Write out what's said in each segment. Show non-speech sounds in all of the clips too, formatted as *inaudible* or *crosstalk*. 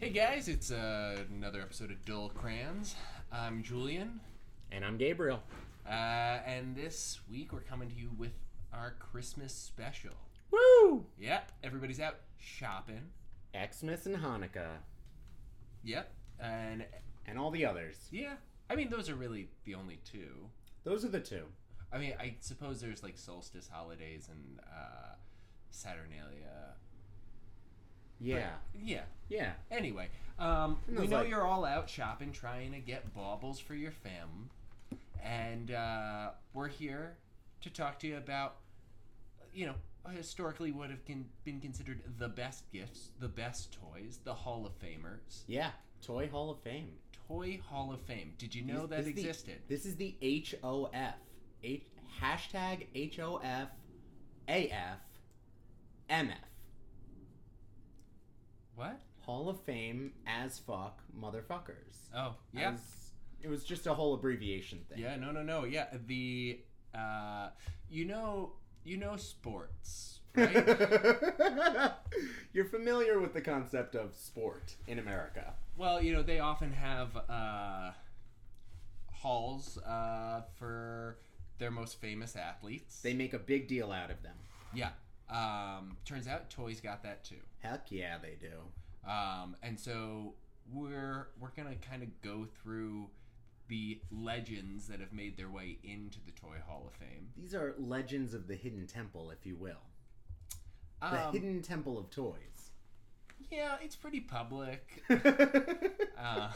Hey guys, it's uh, another episode of Dull Crayons. I'm Julian, And I'm Gabriel. uh, and this week we're coming to you with our Christmas special. Woo! Yep, everybody's out shopping. Xmas and Hanukkah. Yep, and And all the others. yeah, I mean those are really the only two. Those are the two. I mean, I suppose there's like solstice holidays and uh, Saturnalia. Yeah. Yeah. Yeah. Anyway, um, we know like- you're all out shopping, trying to get baubles for your fam, and uh, we're here to talk to you about, you know, historically would have con- been considered the best gifts, the best toys, the Hall of Famers, Yeah. Toy Hall of Fame. Toy Hall of Fame. Did you know that This is the- existed? this is the H O F. H hashtag H O F A F M F. What? Hall of Fame as fuck motherfuckers. Oh, yeah. As- it was just a whole abbreviation thing. Yeah, no, no, no. Yeah, the uh, you know, you know sports, right? *laughs* You're familiar with the concept of sport in America. Well, you know, they often have uh, halls uh, for their most famous athletes. They make a big deal out of them. yeah. Um, turns out Toys got that too. Heck yeah, they do. Um, and so we're we're gonna kind of go through the legends that have made their way into the Toy Hall of Fame. These are legends of the hidden temple, if you will. The Um, hidden temple of toys. yeah, it's pretty public, *laughs* uh,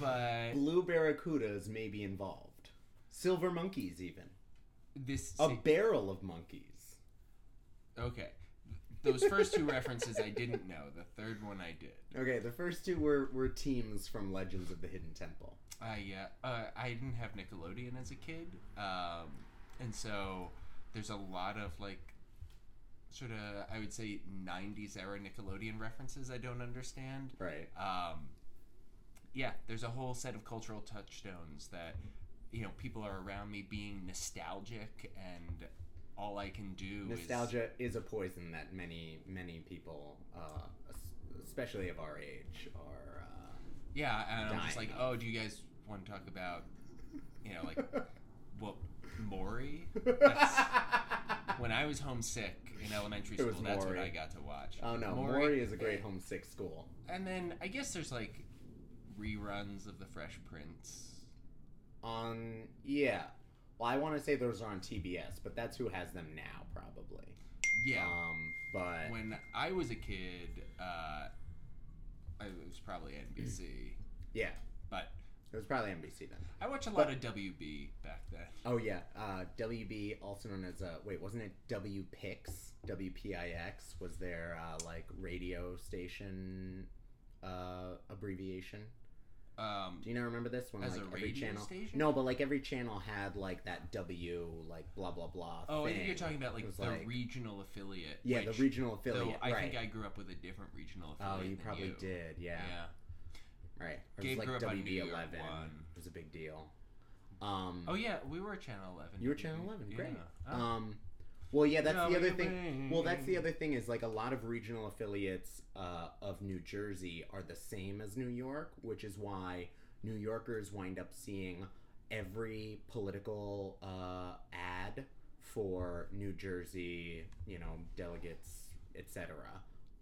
but Blue barracudas may be involved. Silver monkeys, even. this A barrel of monkeys. Okay. Those first two references I didn't know. The third one I did. Okay, the first two were, were teams from Legends of the Hidden Temple. I yeah, uh, I didn't have Nickelodeon as a kid, um, and so there's a lot of like sort of I would say '90s era Nickelodeon references I don't understand. Right. Um, yeah, there's a whole set of cultural touchstones that you know people are around me being nostalgic, and all I can do Nostalgia is a poison that many, many people, uh, especially of our age, are. Uh, yeah, and I'm just like, oh, do you guys want to talk about you know like *laughs* what Maury? *laughs* when I was homesick in elementary school, that's what I got to watch. oh no, Maury- Maury is a great homesick school. And then I guess there's like reruns of the Fresh Prince. On yeah, well, I want to say those are on TBS, but that's who has them now, probably. Yeah. Um, but when I was a kid, uh, it was probably NBC, yeah, but it was probably NBC then. I watched a lot of WB back then. Oh yeah, uh, WB, also known as uh, wait, wasn't it WPix? WPIX was their uh, like radio station uh, abbreviation. Um, Do you not remember this one? As like a every radio channel. station? No, but like every channel had like that W, like blah blah blah. oh, I thing. think you're talking about It like was the regional affiliate. Yeah, the which- regional Though affiliate. I right. think I grew up with a different regional affiliate. oh, you than probably you. did. Yeah. Yeah. Right. It Gabe was grew like up on New York WB11. one. It was a big deal. Um, Oh yeah, we were Channel Eleven. You were Channel Eleven, great. Yeah. Oh. Um, well, yeah, that's the other thing. Well, that's the other thing is like a lot of regional affiliates uh, of New Jersey are the same as New York, which is why New Yorkers wind up seeing every political uh, ad for New Jersey, you know, delegates, etc.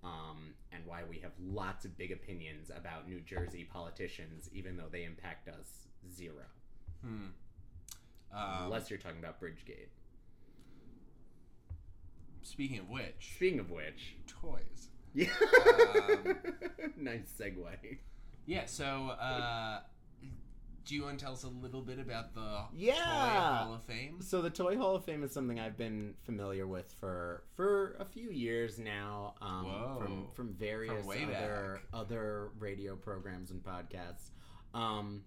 Um, and why we have lots of big opinions about New Jersey politicians, even though they impact us zero. Hmm. Um, Unless you're talking about Bridgegate. Speaking of which, Speaking of which, toys. yeah, Um, *laughs* nice segue. Yeah. So, uh, do you want to tell us a little bit about the Yeah. Toy Hall of Fame? So the Toy Hall of Fame is something I've been familiar with for for a few years now. Um, Whoa. From from various way other other radio programs and podcasts. Um,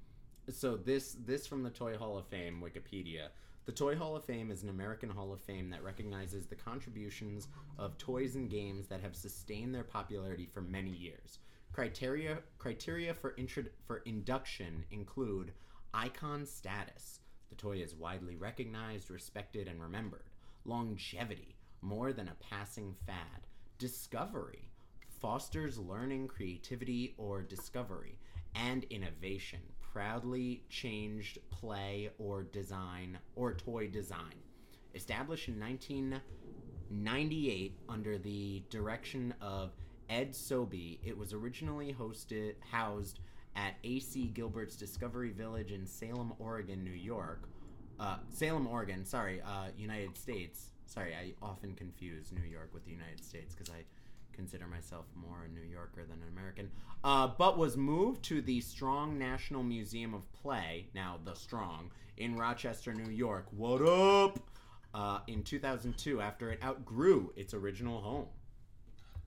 so this this from the Toy Hall of Fame Wikipedia. The Toy Hall of Fame is an American Hall of Fame that recognizes the contributions of toys and games that have sustained their popularity for many years. Criteria criteria for intro, for induction include icon status. The toy is widely recognized, respected, and remembered. Longevity, more than a passing fad. Discovery, fosters learning, creativity, or discovery, and innovation. Proudly changed play or design or toy design. Established in 1998 under the direction of Ed Sobey, it was originally hosted housed at AC Gilbert's Discovery Village in Salem, Oregon, New York. Uh, Salem, Oregon, sorry, uh, United States. Sorry, I often confuse New York with the United States because I consider myself more a New Yorker than an American. Uh, but was moved to the Strong National Museum of Play, now the Strong, in Rochester, New York. What up? Uh, in 2002 after it outgrew its original home.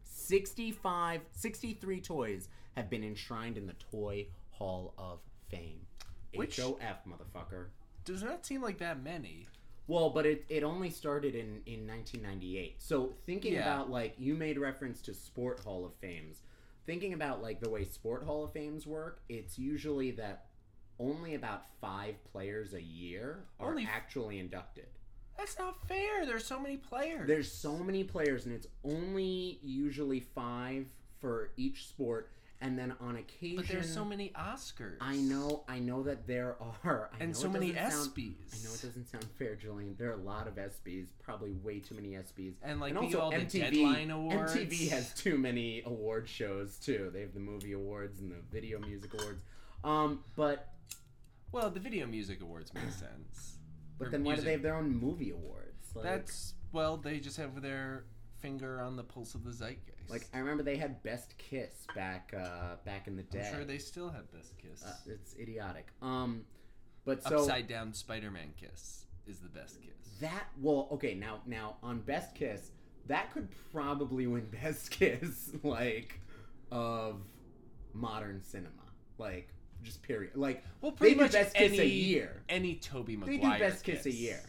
65, 63 toys have been enshrined in the Toy Hall of Fame. Which- HOF, motherfucker. Does not seem like that many. Well, but it, it only started in, in 1998. So thinking Yeah. about like you made reference to Sport Hall of Fames. Thinking about like the way Sport Hall of Fames work, it's usually that only about five players a year are Only actually inducted. That's not fair. There's so many players. There's so many players, and it's only usually five for each sport. And then on occasion, but there's so many Oscars. I know, I know that there are, I And so many sound- ESPYs. I know it doesn't sound fair, Julian. There are a lot of ESPYS, probably way too many ESPYs. And like and also all the MTV, deadline awards. MTV has too many award shows too. They have the movie awards and the video music awards. Um, but Well, the Video Music Awards make sense. but Or then why do they have their own movie awards? Like, That's well, they just have their finger on the pulse of the zeitgeist. Like I remember they had Best Kiss back uh, back in the day. I'm sure they still have Best Kiss. uh, it's idiotic. Um, but so Upside down Spider-Man kiss is the best kiss. That well, okay. Now, now on Best Kiss, that could probably win *laughs* Best Kiss, like of modern cinema, like just period. Like Well, pretty much Best Kiss any a year. any Tobey They do Best Kiss, a year.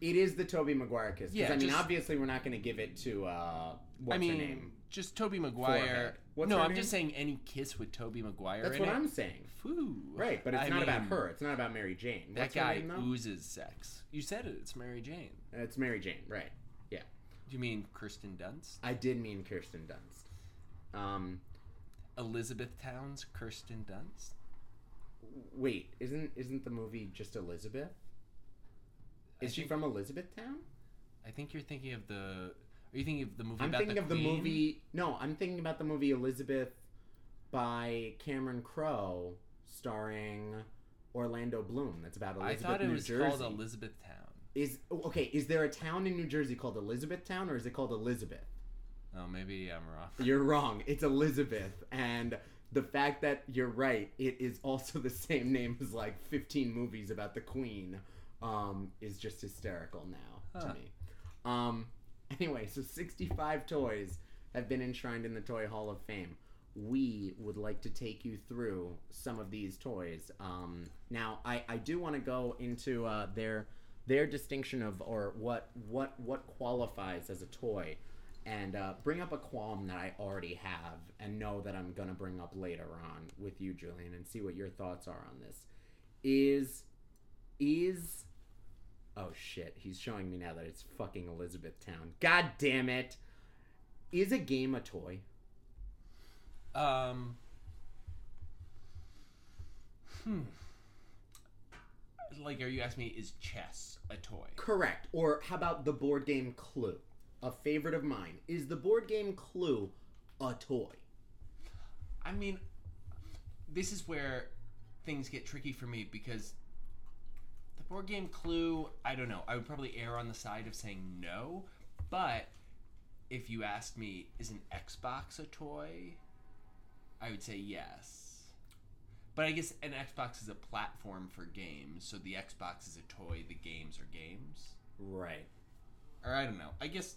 It is the Tobey Maguire kiss. Yeah, I mean, just- obviously, we're not going to give it to uh, what's I mean, her name? just Tobey Maguire. What's no, I'm name? just saying any kiss with Tobey Maguire That's what it. I'm saying. Foo. Right, but it's I not about her. It's not about Mary Jane. That What's her guy name, oozes sex. You said it. It's Mary Jane. It's Mary Jane. Right. Yeah. Do you mean Kirsten Dunst? I did mean Kirsten Dunst. Um, Elizabeth Town's Kirsten Dunst? Wait, isn't isn't the movie just Elizabeth? Is I she think- from Elizabethtown? I think you're thinking of the. Are you thinking of the movie I'm thinking the of the movie. No, I'm thinking about the movie Elizabeth by Cameron Crowe, starring Orlando Bloom. That's about Elizabeth. I thought it New was Jersey. called Elizabeth Town. Is okay? Is there a town in New Jersey called Elizabethtown, or is it called Elizabeth? Oh, maybe I'm wrong. *laughs* You're wrong. It's Elizabeth, and the fact that you're right, it is also the same name as like 15 movies about the Queen, um, is just hysterical now to me. Um, anyway, so 65 toys have been enshrined in the Toy Hall of Fame. We would like to take you through some of these toys. Um, now, I, I do want to go into uh, their their distinction of or what what what qualifies as a toy and uh, bring up a qualm that I already have and know that I'm gonna bring up later on with you, Julian, and see what your thoughts are on this. Is is oh shit? He's showing me now that it's fucking Elizabethtown. God damn it! Is a game a toy? Um. Hmm. Like, are you asking me, is chess a toy? Correct. Or how about the board game Clue? A favorite of mine. Is the board game Clue a toy? I mean, this is where things get tricky for me because board game Clue, I don't know. I would probably err on the side of saying no, but if you asked me, is an Xbox a toy? I would say yes. But I guess an Xbox is a platform for games, so the Xbox is a toy, the games are games. Right. Or I don't know. I guess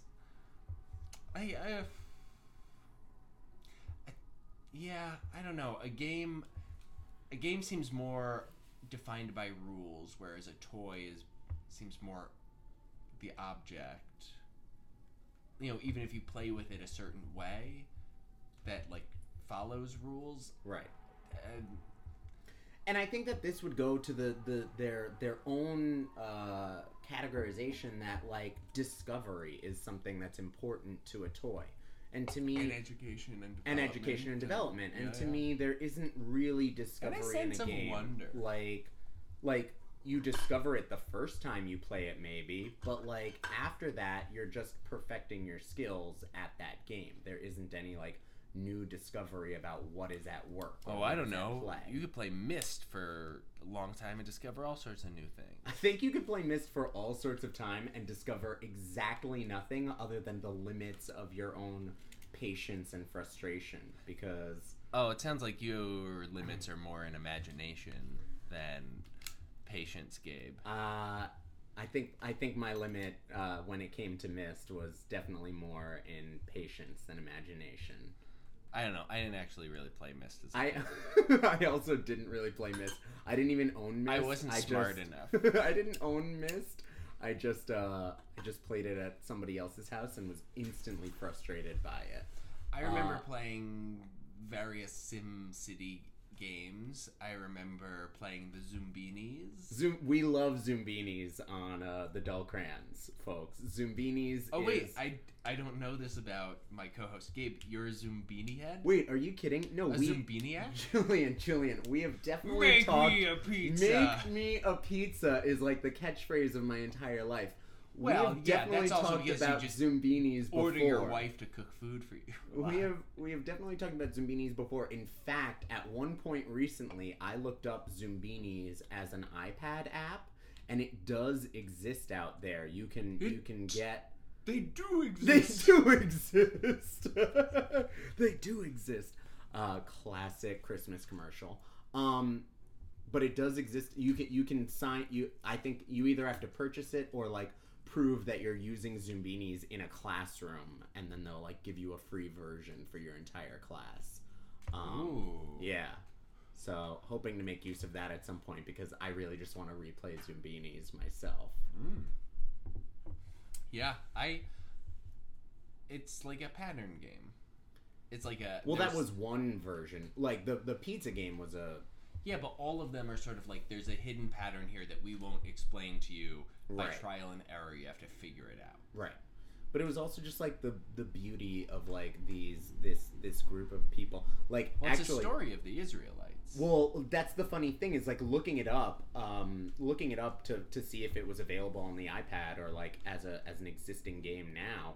I, I, I yeah, I don't know. A game a game seems more defined by rules whereas a toy is seems more the object. You know, even if you play with it a certain way that like follows rules Right. and and I think that this would go to the, the their their own uh, categorization that like discovery is something that's important to a toy, And to me, and education and and development education and development. And yeah, to yeah. me, there isn't really discovery in a game. wonder. Like, like you discover it the first time you play it, maybe, but like after that, you're just perfecting your skills at that game. There isn't any like new discovery about what is at work. Oh, I don't know. You could play Myst for a long time and discover all sorts of new things. I think you could play Myst for all sorts of time and discover exactly nothing other than the limits of your own patience and frustration because Oh, it sounds like your limits are more in imagination than patience, Gabe. uh I think I think my limit uh, when it came to Myst was definitely more in patience than imagination. I don't know. I didn't actually really play Myst as I. *laughs* I also didn't really play Myst. I didn't even own Myst. I wasn't smart just- *laughs* enough. I didn't own Myst. I just uh, I just played it at somebody else's house and was instantly frustrated by it. I remember Uh, playing various Sim City games. I remember playing the Zoombinis. Zoom, we love Zoombinis on uh, the Dull Crayons, folks. Zoombinis. Oh is... wait, I, I don't know this about my co-host Gabe. You're a Zoombini head. wait. Are you kidding? No, we. a we. Zoombiniac. Julian, Julian, we have definitely Make talked. me a pizza. Make me a pizza is like the catchphrase of my entire life. We Well, have yeah, definitely that's also talked about Zoombinis before. Order your wife to cook food for you. We *laughs* have we have definitely talked about Zoombinis before. In fact, at one point recently, I looked up Zoombinis as an iPad app, and it does exist out there. You can you can get They do *laughs* exist. they do exist. *laughs* they do exist. Uh, classic Christmas commercial. Um, but it does exist. You can you can sign you. I think you either have to purchase it or like prove that you're using Zoombinis in a classroom, and then they'll like give you a free version for your entire class. Um, Ooh. yeah. So hoping to make use of that at some point because I really just want to replay Zoombinis myself. Mm. Yeah, I. It's like a pattern game. It's like a. Well, that was one version. Like the the pizza game was a Yeah, but all of them are sort of like there's a hidden pattern here that we won't explain to you by Right. trial and error. You have to figure it out. right. But it was also just like the the beauty of like these this this group of people. Like Well, it's actually, a story of the Israelites. Well, that's the funny thing is like looking it up, um, looking it up to, to see if it was available on the iPad or like as a as an existing game now.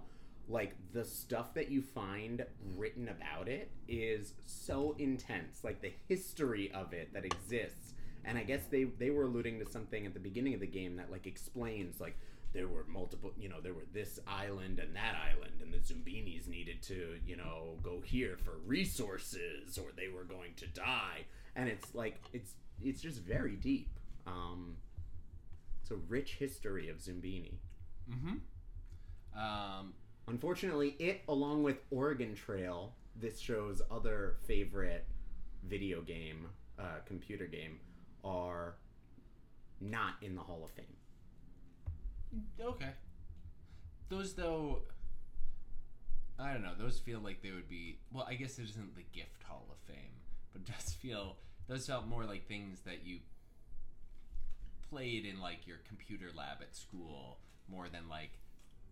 Like the stuff that you find written about it is so intense. Like the history of it that exists, and I guess they they were alluding to something at the beginning of the game that like explains like there were multiple you know there were this island and that island and the zoombinis needed to you know go here for resources or they were going to die. And it's like it's it's just very deep. Um it's a rich history of zoombini. Mm-hmm. Um, unfortunately it along with oregon trail this show's other favorite video game uh, computer game are not in the hall of fame okay. Those though. I don't know. Those feel like they would be. Well, I guess it isn't the Gift Hall of Fame, but it does feel. Those felt more like things that you played in like your computer lab at school, more than like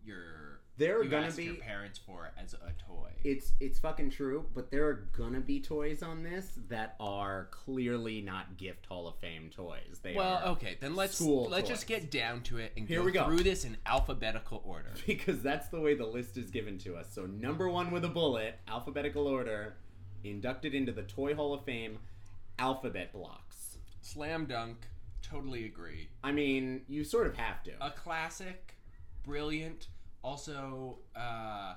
your. There are you gonna be your parents for as a toy. it's it's fucking true, but there are gonna be toys on this that are clearly not gift Hall of Fame toys. They well, are okay, then let's let's just get down to it and Here go, we go. through this in alphabetical order. *laughs* because that's the way the list is given to us. So number one with a bullet, alphabetical order, inducted into the Toy Hall of Fame, alphabet blocks. Slam dunk. Totally agree. I mean, you sort of have to. a classic, brilliant. Also, uh,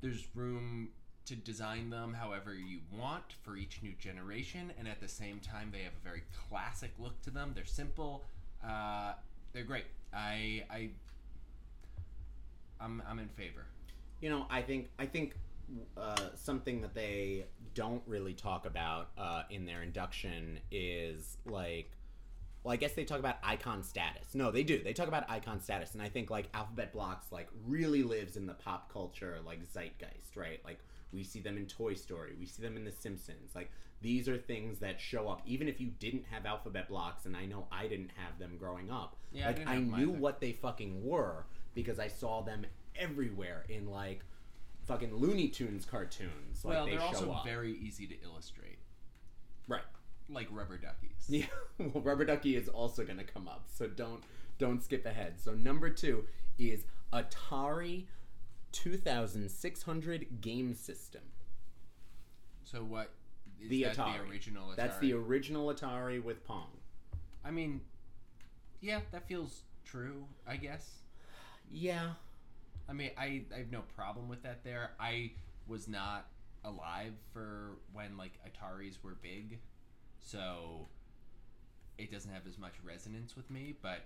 there's room to design them however you want for each new generation, and at the same time, they have a very classic look to them. They're simple. Uh, they're great. I, I, I'm, I'm in favor. You know, I think I think uh, something that they don't really talk about uh, in their induction is like, well, I guess they talk about icon status. No, they do. They talk about icon status, and I think like Alphabet Blocks like really lives in the pop culture like zeitgeist, right? Like we see them in Toy Story, we see them in The Simpsons. Like these are things that show up, even if you didn't have Alphabet Blocks, and I know I didn't have them growing up. Yeah, I like didn't I knew either. what they fucking were because I saw them everywhere in like fucking Looney Tunes cartoons. Like, well, they they're show also up. very easy to illustrate, right. Like rubber duckies. *laughs* Yeah, well, Rubber Ducky is also going to come up, so don't don't skip ahead. So number two is Atari 2600 game system. So what? Is The Atari. the original Atari? That's the original Atari with Pong. I mean, yeah, that feels true. I guess. Yeah, I mean, I, I have no problem with that. There, I was not alive for when like Ataris were big, so it doesn't have as much resonance with me. But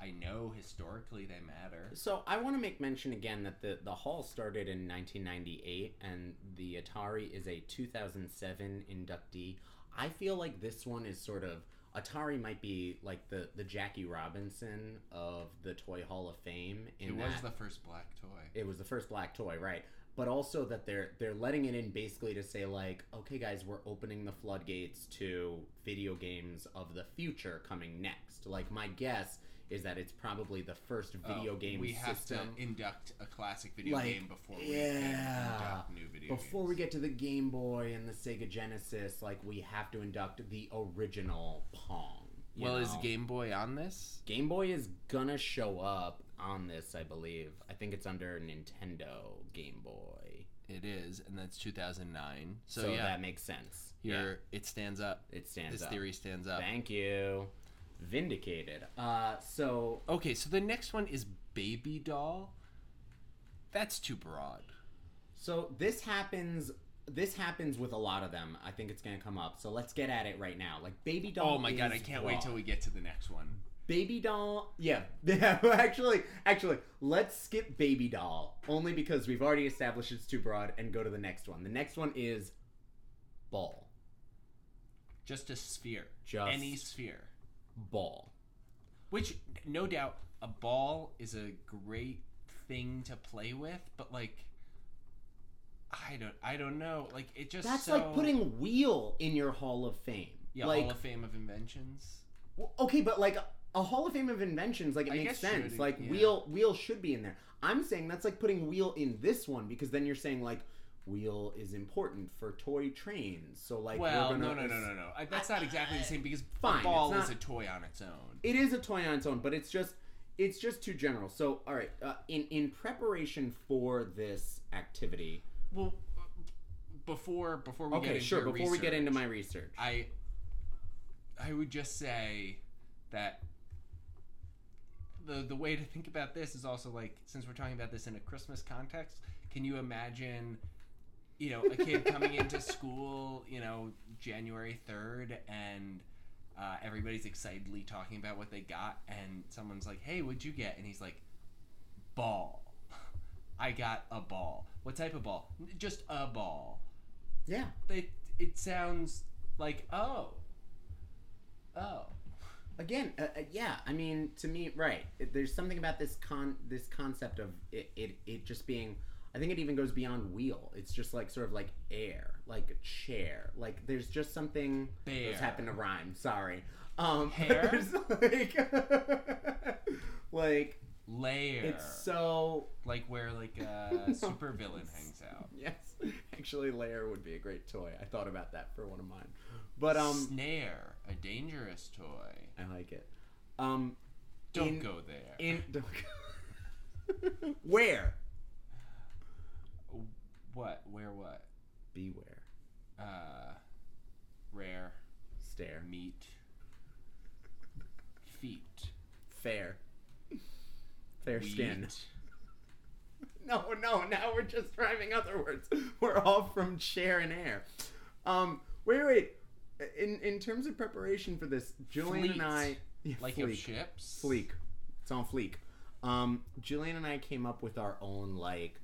I know historically they matter. So I want to make mention again that the the hall started in 1998 and the Atari is a 2007 inductee. I feel like this one is sort of Atari might be like the the Jackie Robinson of the Toy Hall of Fame. In It that was the first black toy. it was the first black toy, right? But also that they're they're letting it in basically to say like, okay, guys, we're opening the floodgates to video games of the future coming next. Like my guess is that it's probably the first oh, video Oh, game We have to induct a classic video Like, game before we yeah. induct new video Before games. we get to the Game Boy and the Sega Genesis, like we have to induct the original Pong. Well, is? Game Boy on this? Game Boy is gonna show up on this, I believe. I think it's under Nintendo Game Boy. It is, and that's 2009. So, So, yeah, that makes sense. here it stands up. It stands This up. This theory stands up. Thank you. Vindicated. Uh, so Okay, so the next one is Baby Doll. That's too broad. so this happens. This happens with a lot of them. I think it's gonna come up. So let's get at it right now. Like baby doll. Oh my god, I can't wait broad. till we get to the next one. Baby doll. Yeah, *laughs* yeah. Actually, actually, let's skip baby doll only because we've already established it's too broad and go to the next one. The next one is ball. Just a sphere. Just Any sphere. ball. Which, no doubt, a ball is a great thing to play with, but like, I don't, I don't know. Like, it just That's so- like putting wheel in your Hall of Fame. yeah like Hall of Fame of Inventions. Okay, but like a Hall of Fame of Inventions, like it I makes sense. should, like yeah. wheel, wheel should be in there. I'm saying that's like putting wheel in this one because then you're saying like wheel is important for toy trains. So like well, no, no, no, no, no. I, that's not exactly the same because Fine, ball it's is a toy on its own. It is a toy on its own, but it's just it's just too general. So all right, uh, in in preparation for this activity. Well, before before we get Okay, into sure. Before we get into my research, I I would just say that the the way to think about this is also like since we're talking about this in a Christmas context, can you imagine you know, a kid coming into *laughs* school, you know, January 3rd and uh, everybody's excitedly talking about what they got and someone's like, "Hey, what'd you get?" and he's like, "Ball." *laughs* I got a ball. What type of ball? Just a ball yeah. it it sounds like oh oh again uh, uh, yeah i mean to me right it, there's something about this con this concept of it, it it just being i think it even goes beyond wheel it's just like sort of like air like a chair like there's just something Bear. that's happened to rhyme sorry um *laughs* Hair? like *laughs* like layer it's so like where like *laughs* a super villain hangs out. Yes. Actually layer would be a great toy. I thought about that for one of mine. But um snare a dangerous toy. I like it. Um don't in- go there. in *laughs* where? What? Where what? Beware. Uh rare. Stare. Meat. Feet. Fair fair skin. *laughs* No no now we're just rhyming other words. We're all from chair and air. Um wait wait. In in terms of preparation for this julian Fleet. and i yeah, like fleek. ships? Fleek. It's on fleek. Um julian and i came up with our own like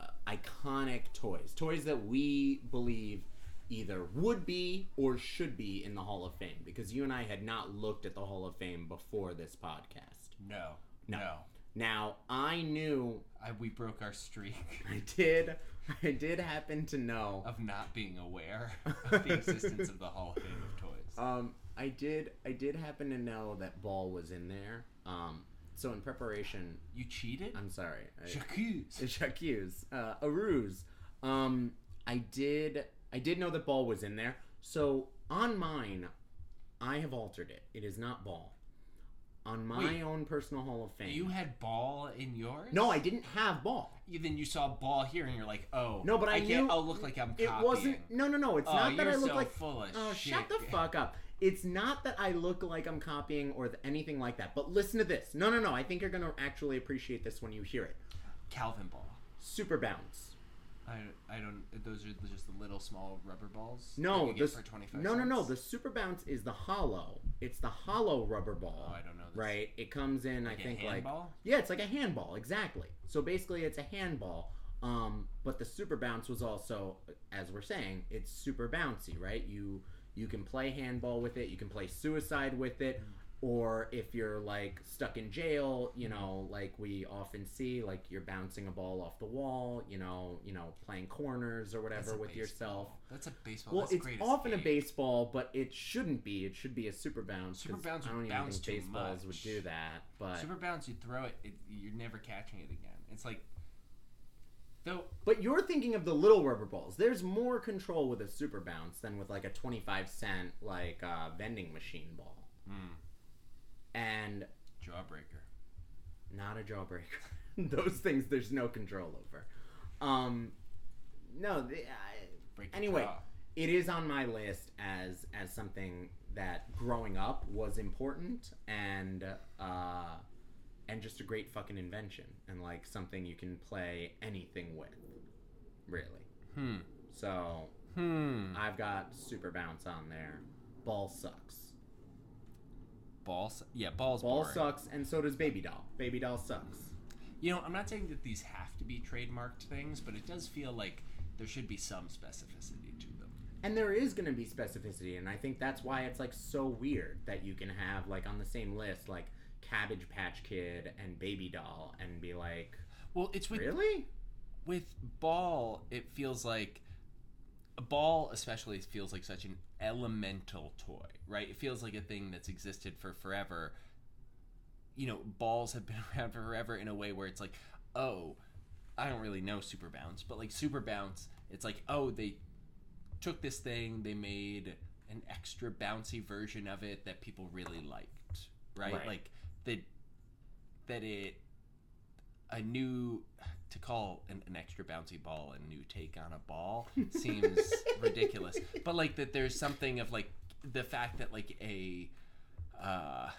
uh, iconic toys. Toys that we believe either would be or should be in the hall of fame because you and i had not looked at the hall of fame before this podcast. No. No. no now i knew I, we broke our streak *laughs* i did i did happen to know of not being aware *laughs* of the existence of the Hall of Fame of toys. um i did i did happen to know that ball was in there um so in preparation, You cheated? I'm sorry. *laughs* J'accuse. Uh, a ruse. Um, I did. I did know that ball was in there. So on mine, I have altered it. It is not ball. On my Wait. own personal Hall of Fame. You had ball in yours? no, I didn't have ball. You, then you saw ball here and you're like, oh. No, but I can't. knew- I'll look like I'm copying. It copying. wasn't. No, no, no. It's Oh, not that I look so like. full of Oh, shit. shut the fuck up. It's not that I look like I'm copying or th- anything like that. But listen to this. No, no, no. I think you're gonna actually appreciate this when you hear it. Calvin ball. Super bounce. I, I don't. Those are just the little small rubber balls. No, the for 25 no, no, no. The super bounce is the hollow. It's the hollow rubber ball. Oh, I don't know. This. Right. It comes in. Like I think like handball? yeah, it's like a handball. Exactly. So basically, it's a handball. Um, but the super bounce was also, as we're saying, it's super bouncy, right? You you can play handball with it. You can play suicide with it. Or if you're like stuck in jail, you know, like we often see, like you're bouncing a ball off the wall, you know, you know, playing corners or whatever with yourself. That's a baseball. Well, That's it's often a baseball, but it shouldn't be. It should be a super bounce. Super bounce I don't even bounce think baseballs would do that. But Super bounce, you throw it, it, you're never catching it again. It's like, though. but you're thinking of the little rubber balls. There's more control with a super bounce than with like a 25 cent like uh, vending machine ball, Mm, and jawbreaker. not a jawbreaker. *laughs* Those things there's no control over. Um, no. The, I, Anyway, jaw. it is on my list as as something that growing up was important and uh and just a great fucking invention and like something you can play anything with really Hmm. so Hmm. i've got super bounce on there ball sucks Balls. Yeah, balls. ball boring. sucks and so does baby doll baby doll sucks You know, I'm not saying that these have to be trademarked things, but it does feel like there should be some specificity to them. and there is going to be specificity and i think that's why it's like so weird that you can have like on the same list like cabbage patch kid and baby doll and be like Well, it's with really with ball. It feels like a ball, especially, feels like such an elemental toy, right? It feels like a thing that's existed for forever. You know, balls have *laughs* been around for forever in a way where it's like, oh, I don't really know Super Bounce, but like Super Bounce, it's like, oh, they took this thing, they made an extra bouncy version of it that people really liked, right? Right. Like that that it a new to call an, an extra bouncy ball a new take on a ball seems *laughs* ridiculous. But like that there's something of like the fact that like a uh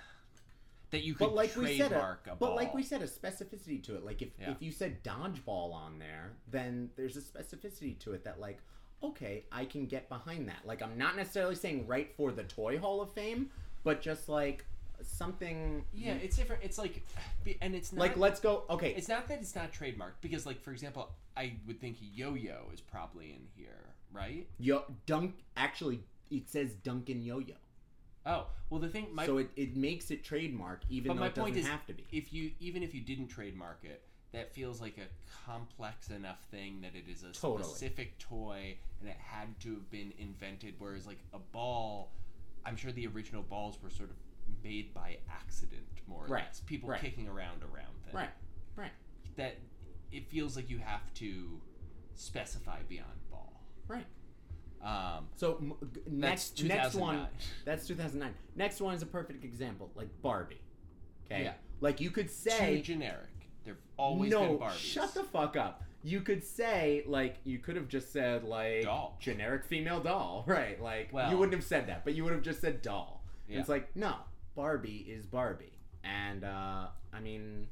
that you could but like we said a, trademark a, but like we said a specificity to it. Like if Yeah. if you said dodgeball on there then there's a specificity to it that like okay i can get behind that. Like i'm not necessarily saying right for the toy hall of fame but just like something yeah it's different it's like and it's not like let's go okay it's not that it's not trademarked because like for example i would think yo-yo is probably in here right yo dunk actually it says duncan yo-yo oh well the thing my so it, it makes it trademark even But though my it doesn't point is, have to be if you even if you didn't trademark it, that feels like a complex enough thing that it is a Totally. specific toy and it had to have been invented. Whereas like a ball, I'm sure the original balls were sort of made by accident, more or Right, less. People right. kicking around around them. right right That it feels like you have to specify beyond ball. right Um, so m- g- that's next next one That's 2009. Next one is a perfect example, like Barbie. Okay. Yeah. Like you could Too say generic. They've always no. been Barbies. Shut the fuck up. You could say like you could have just said like Doll. generic female doll, *laughs* right? Like Well- you wouldn't have said that, but you would have just said doll. Yeah. It's like no, Barbie is Barbie, and uh, I mean,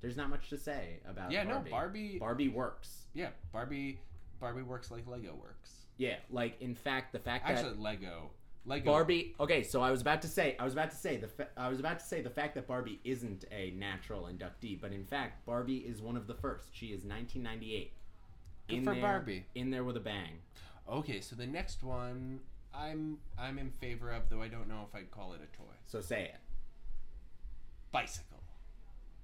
there's not much to say about Yeah, Barbie. no, Barbie. Barbie works. Yeah, Barbie. Barbie works like Lego works. Yeah, like in fact, the fact that Actually, Lego. Lego. Barbie. Okay, so I was about to say, I was about to say the, fa- I was about to say the fact that Barbie isn't a natural inductee, but in fact, Barbie is one of the first. She is 1998. Good in for there, Barbie. In there with a bang. Okay, so the next one, I'm I'm in favor of, though I don't know if I'd call it a toy. So say it. Bicycle.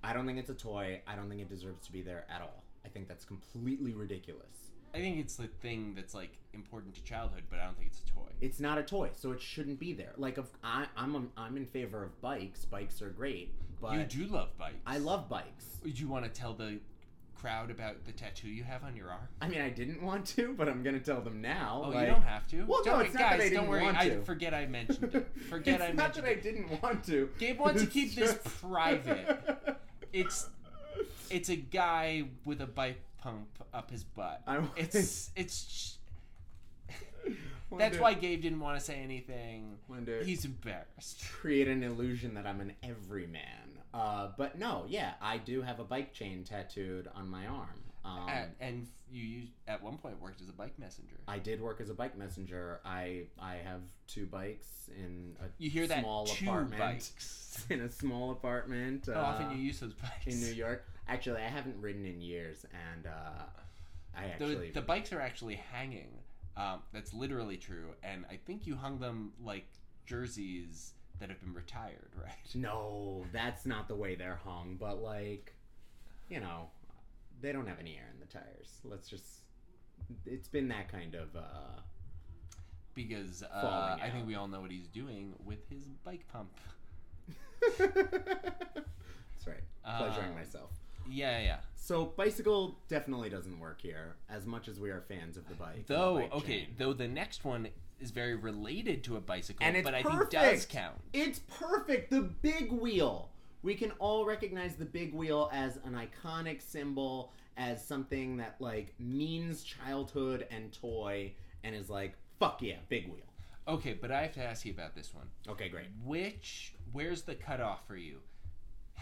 I don't think it's a toy. I don't think it deserves to be there at all. I think that's completely ridiculous. I think it's the thing that's like important to childhood, but I don't think it's a toy. It's not a toy, so it shouldn't be there. Like, of, I, I'm I'm in favor of bikes. Bikes are great, but you do love bikes. I love bikes. Do you want to tell the crowd about the tattoo you have on your arm? I mean, I didn't want to, but I'm gonna tell them now. Oh, like- you don't have to. Well, no, don't, it's not guys, that I don't didn't worry. want I to. forget I mentioned it. *laughs* Forget it's I not mentioned that I didn't want to. Gabe wants to It's keep this private. *laughs* It's it's a guy with a bike pump up his butt. I want- It's it's. One That's day- why Gabe didn't want to say anything. One day- He's embarrassed. create an illusion that I'm an everyman. Uh, but no, yeah, I do have a bike chain tattooed on my arm. Um, and, and you used, at one point worked as a bike messenger. I did work as a bike messenger. I I have two bikes in a You hear that? small Two apartment. bikes. *laughs* In a small apartment. How often uh, you use those bikes? in New York. Actually, I haven't ridden in years, and uh, I The, actually the bikes are actually hanging. Um, that's literally true, and I think you hung them like jerseys that have been retired, *laughs* right? no, that's not the way they're hung. But like, you know, they don't have any air in the tires. Let's just. It's been that kind of. uh Because uh, I think we all know what he's doing with his bike pump. *laughs* That's right. Pleasuring Um, myself. Yeah, yeah. So bicycle definitely doesn't work here, as much as we are fans of the bike. and the Though, bike okay, chain. though the next one is very related to a bicycle, And it's but I think does count. It's perfect. The big wheel. We can all recognize the big wheel as an iconic symbol, as something that like means childhood and toy, and is like fuck yeah, big wheel. Okay, but I have to ask you about this one. Okay, great. Which, where's the cutoff for you?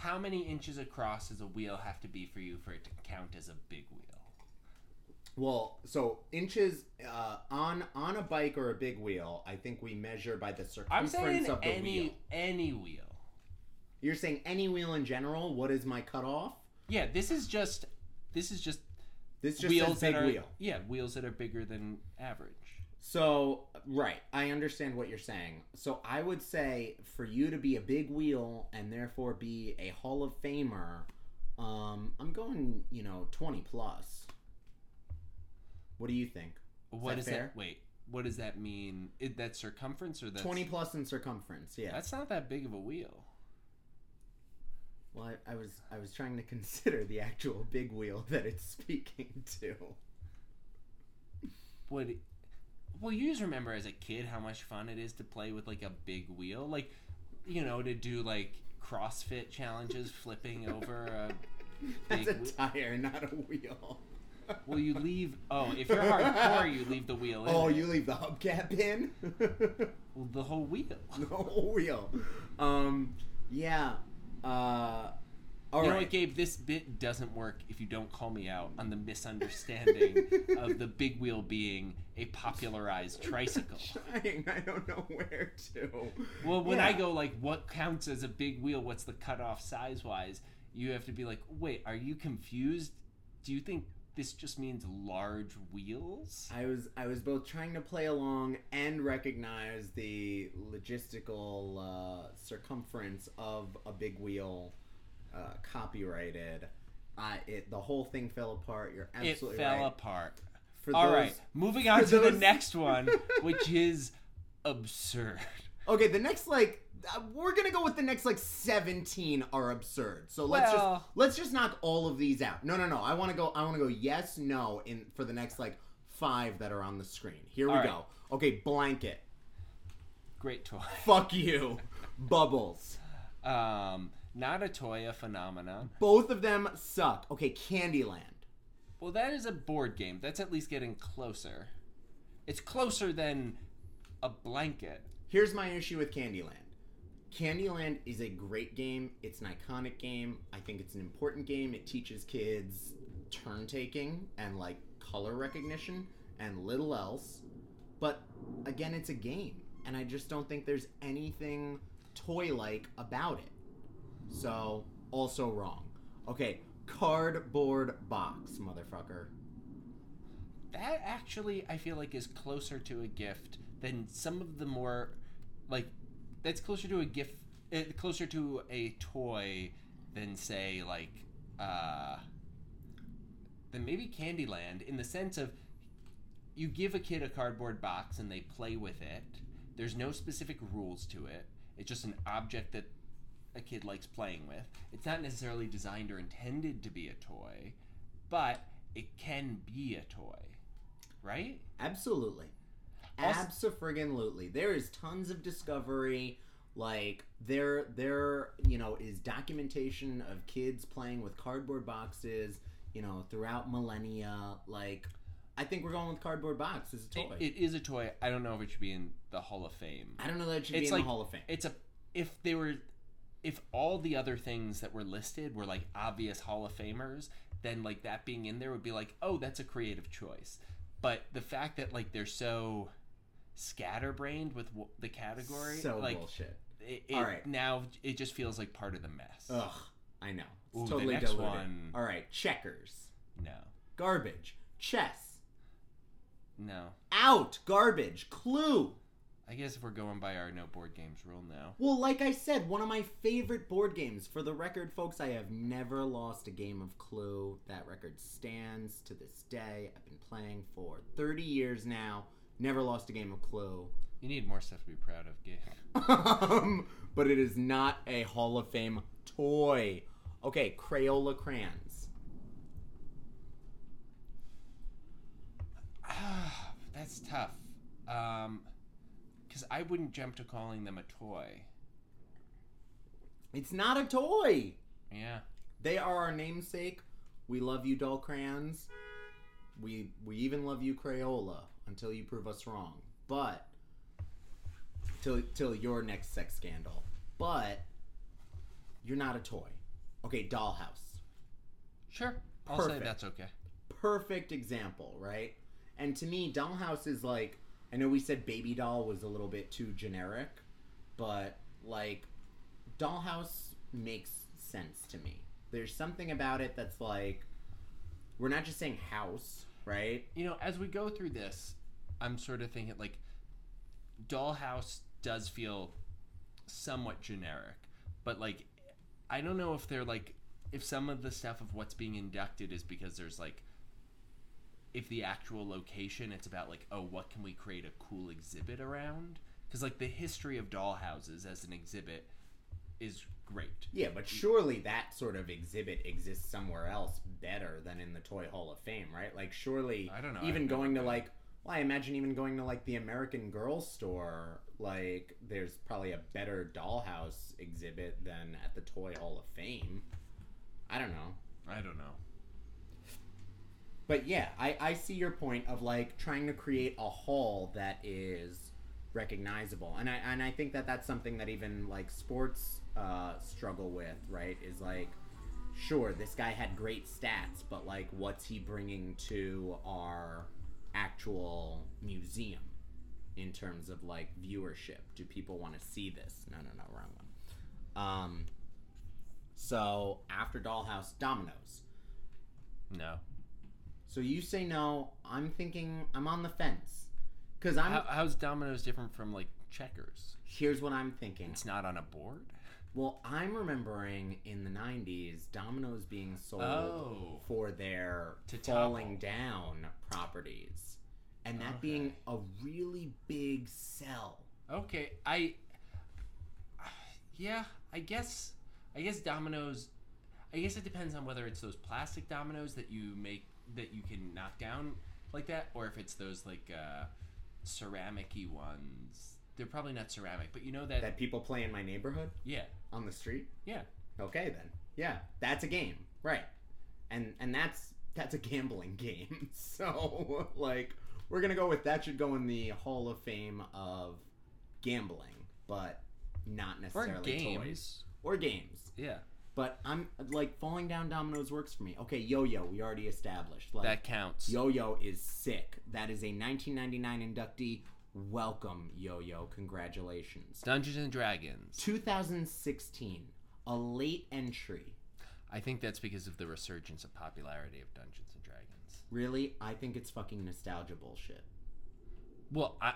How many inches across does a wheel have to be for you for it to count as a big wheel? Well, so inches uh, on on a bike or a big wheel, I think we measure by the I'm circumference saying of the any wheel. any wheel. You're saying any wheel in general. What is my cutoff? Yeah, this is just this is just This just wheels big that are wheel. yeah wheels that are bigger than average. So, right, I understand what you're saying. So, I would say for you to be a big wheel and therefore be a Hall of Famer, um, I'm going, you know, 20 plus. What do you think? What that fair? that wait? What does that mean? Is that circumference or that's 20 plus in circumference, yeah. That's not that big of a wheel. well, I, I was I was trying to *laughs* consider the actual big wheel that it's *laughs* speaking to. What? Well, you just remember as a kid how much fun it is to play with like a big wheel, like you know, to do like CrossFit challenges, flipping over a *laughs* That's big. a wheel. tire, not a wheel. *laughs* Well, you leave. Oh, if you're *laughs* hardcore, you leave the wheel. In Oh, you leave the hubcap in? Well, the whole wheel. the whole wheel. Um, yeah. Uh, all you know right. what, Gabe? This bit doesn't work if you don't call me out on the misunderstanding of the *laughs* big wheel being a popularized *laughs* tricycle. Trying, I don't know where to. Well, when I go like, what counts as a big wheel? What's the cutoff size wise? You have to be like, wait, are you confused? Do you think this just means large wheels? I was I was both trying to play along and recognize the logistical uh, circumference of a big wheel uh, copyrighted. Uh, it the whole thing fell apart. You're It absolutely fell right. apart. For All those- right, moving on to the next one, *laughs* which is absurd. Okay, the next like uh, we're gonna go with the next like seventeen are absurd. So let's Well- just let's just knock all of these out. No, no, no. I want to go. I want to go yes, no in for the next like five that are on the screen. Here we right. go. Okay, blanket. Great toy. Fuck you. *laughs* Bubbles. Um, not a toy, a phenomenon. Both of them suck. Okay, Candyland. Well, that is a board game. That's at least getting closer. It's closer than a blanket. Here's my issue with Candyland. Candyland is a great game. It's an iconic game. I think it's an important game. It teaches kids turn taking and like color recognition and little else. But again, it's a game. And I just don't think there's anything toy like about it. So, also wrong. Okay, cardboard box, motherfucker. That actually, I feel like, is closer to a gift than some of the more, like, that's closer to a gift, uh, closer to a toy than, say, like, uh, than maybe Candyland in the sense of you give a kid a cardboard box and they play with it. There's no specific rules to it. It's just an object that a kid likes playing with. It's not necessarily designed or intended to be a toy, but it can be a toy, right? Absolutely. Absolutely. There is tons of discovery. Like there there, you know, is documentation of kids playing with cardboard boxes, you know, throughout millennia. Like I think we're going with cardboard box as a It, toy. it is a toy. I don't know if it should be in the Hall of Fame. I don't know that it should It's be in like- the Hall of Fame. It's a if they were if all the other things that were listed were like obvious Hall of Famers, then like that being in there would be like, oh, that's a creative choice. But the fact that like they're so scatterbrained with w- the category, so like bullshit. it, it, All right. now it just feels like part of the mess. Ugh, I know. It's Ooh, the totally next diluted. one- All right, checkers, No, garbage, chess, no. out, garbage, clue. I guess if we're going by our no board games rule now, Well, like I said, one of my favorite board games. For the record, folks, I have never lost a game of Clue. That record stands to this day. I've been playing for 30 years now. Never lost a game of Clue. you need more stuff to be proud of, Gabe. *laughs* um, but it is not a Hall of Fame toy. Okay, Crayola crayons. *sighs* That's tough. Um, because I wouldn't jump to calling them a toy. It's not a toy. Yeah. They are our namesake. We love you, doll crayons. We we even love you, Crayola, until you prove us wrong. But till till your next sex scandal. But you're not a toy. Okay, dollhouse. Sure. I'll say that's okay. Perfect example, right? And to me, dollhouse is like I know we said baby doll was a little bit too generic, but like dollhouse makes sense to me. There's something about it that's like we're not just saying house, right? You know, as we go through this, I'm sort of thinking like Dollhouse does feel somewhat generic, but like I don't know if they're like if some of the stuff of what's being inducted is because there's like if the actual location it's about like oh what can we create a cool exhibit around because like the history of dollhouses as an exhibit is great Yeah, but surely that sort of exhibit exists somewhere else better than in the Toy Hall of Fame, right? Like surely I don't know, even going to been. like well, I imagine even going to like the American Girl store, like there's probably a better dollhouse exhibit than at the Toy Hall of Fame. I don't know. i don't know But yeah, I, I see your point of like trying to create a hall that is recognizable, and I and I think that that's something that even like sports uh, struggle with, right? Is like, sure, this guy had great stats, but like, what's he bringing to our actual museum in terms of like viewership? Do people want to see this? No, no, no, wrong one. Um. So after Dollhouse, Dominoes. no So you say no. I'm thinking I'm on the fence. Cause I'm How, how's dominoes different from like checkers here's what I'm thinking. it's not on a board Well, I'm remembering in the '90s Domino's being sold Oh. for their To falling topple. down properties, and that being a really big sell. Okay, I yeah, I guess I guess dominoes I guess it depends on whether it's those plastic dominoes that you make that you can knock down like that or if it's those like uh ceramic-y ones. They're probably not ceramic, but you know that, That people play in my neighborhood yeah. on the street. Yeah. Okay, then. Yeah, that's a game, right? And and that's that's a gambling *laughs* game. So like, we're gonna go with that. Should go in the Hall of Fame of gambling, but not Or necessarily games. toys or games. Yeah. But I'm like falling down dominoes works for me. Okay, Yo-Yo, we already established. Like, That counts. Yo-Yo is sick. That is a 1999 inductee. Welcome, Yo-Yo. Congratulations. Dungeons and Dragons. 2016, a late entry. I think that's because of the resurgence of popularity of Dungeons and Dragons. Really, I think it's fucking nostalgia bullshit. Well, I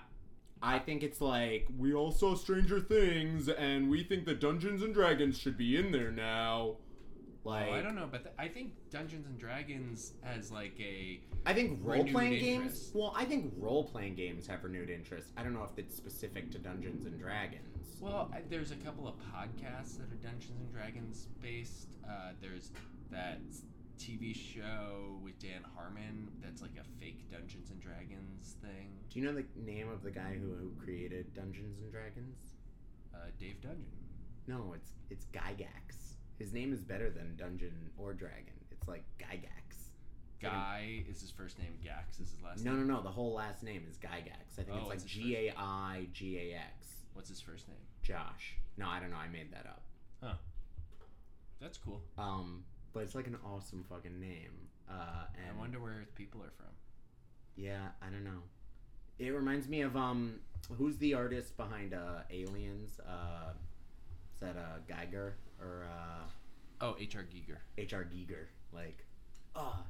I think it's like we all saw Stranger Things, and we think that Dungeons and Dragons should be in there now. Like oh, I don't know, but th- I think Dungeons and Dragons has like a I think role playing games. Well, I think role playing games have renewed interest. I don't know if it's specific to Dungeons and Dragons. well, I, there's a couple of podcasts that are Dungeons and Dragons based. Uh, there's that TV show with Dan Harmon that's like a fake Dungeons and Dragons thing. Do you know the name of the guy who, who created Dungeons and Dragons? Uh, Dave Dungeon. No, it's it's Gygax. His name is better than Dungeon or Dragon. It's like Gygax. Guy is his first name. Gax is his last No, name. no, no. No. The whole last name is Gygax. I think Oh, it's like G A I G A X. What's his first name? Josh. No, I don't know. I made that up. That's cool. Um, but it's like an awesome fucking name. Uh, and I wonder where people are from. Yeah, I don't know. It reminds me of um, who's the artist behind uh Aliens? Uh, is that uh Geiger or uh Oh, H.R. Giger. H.R. Giger? Like, ah,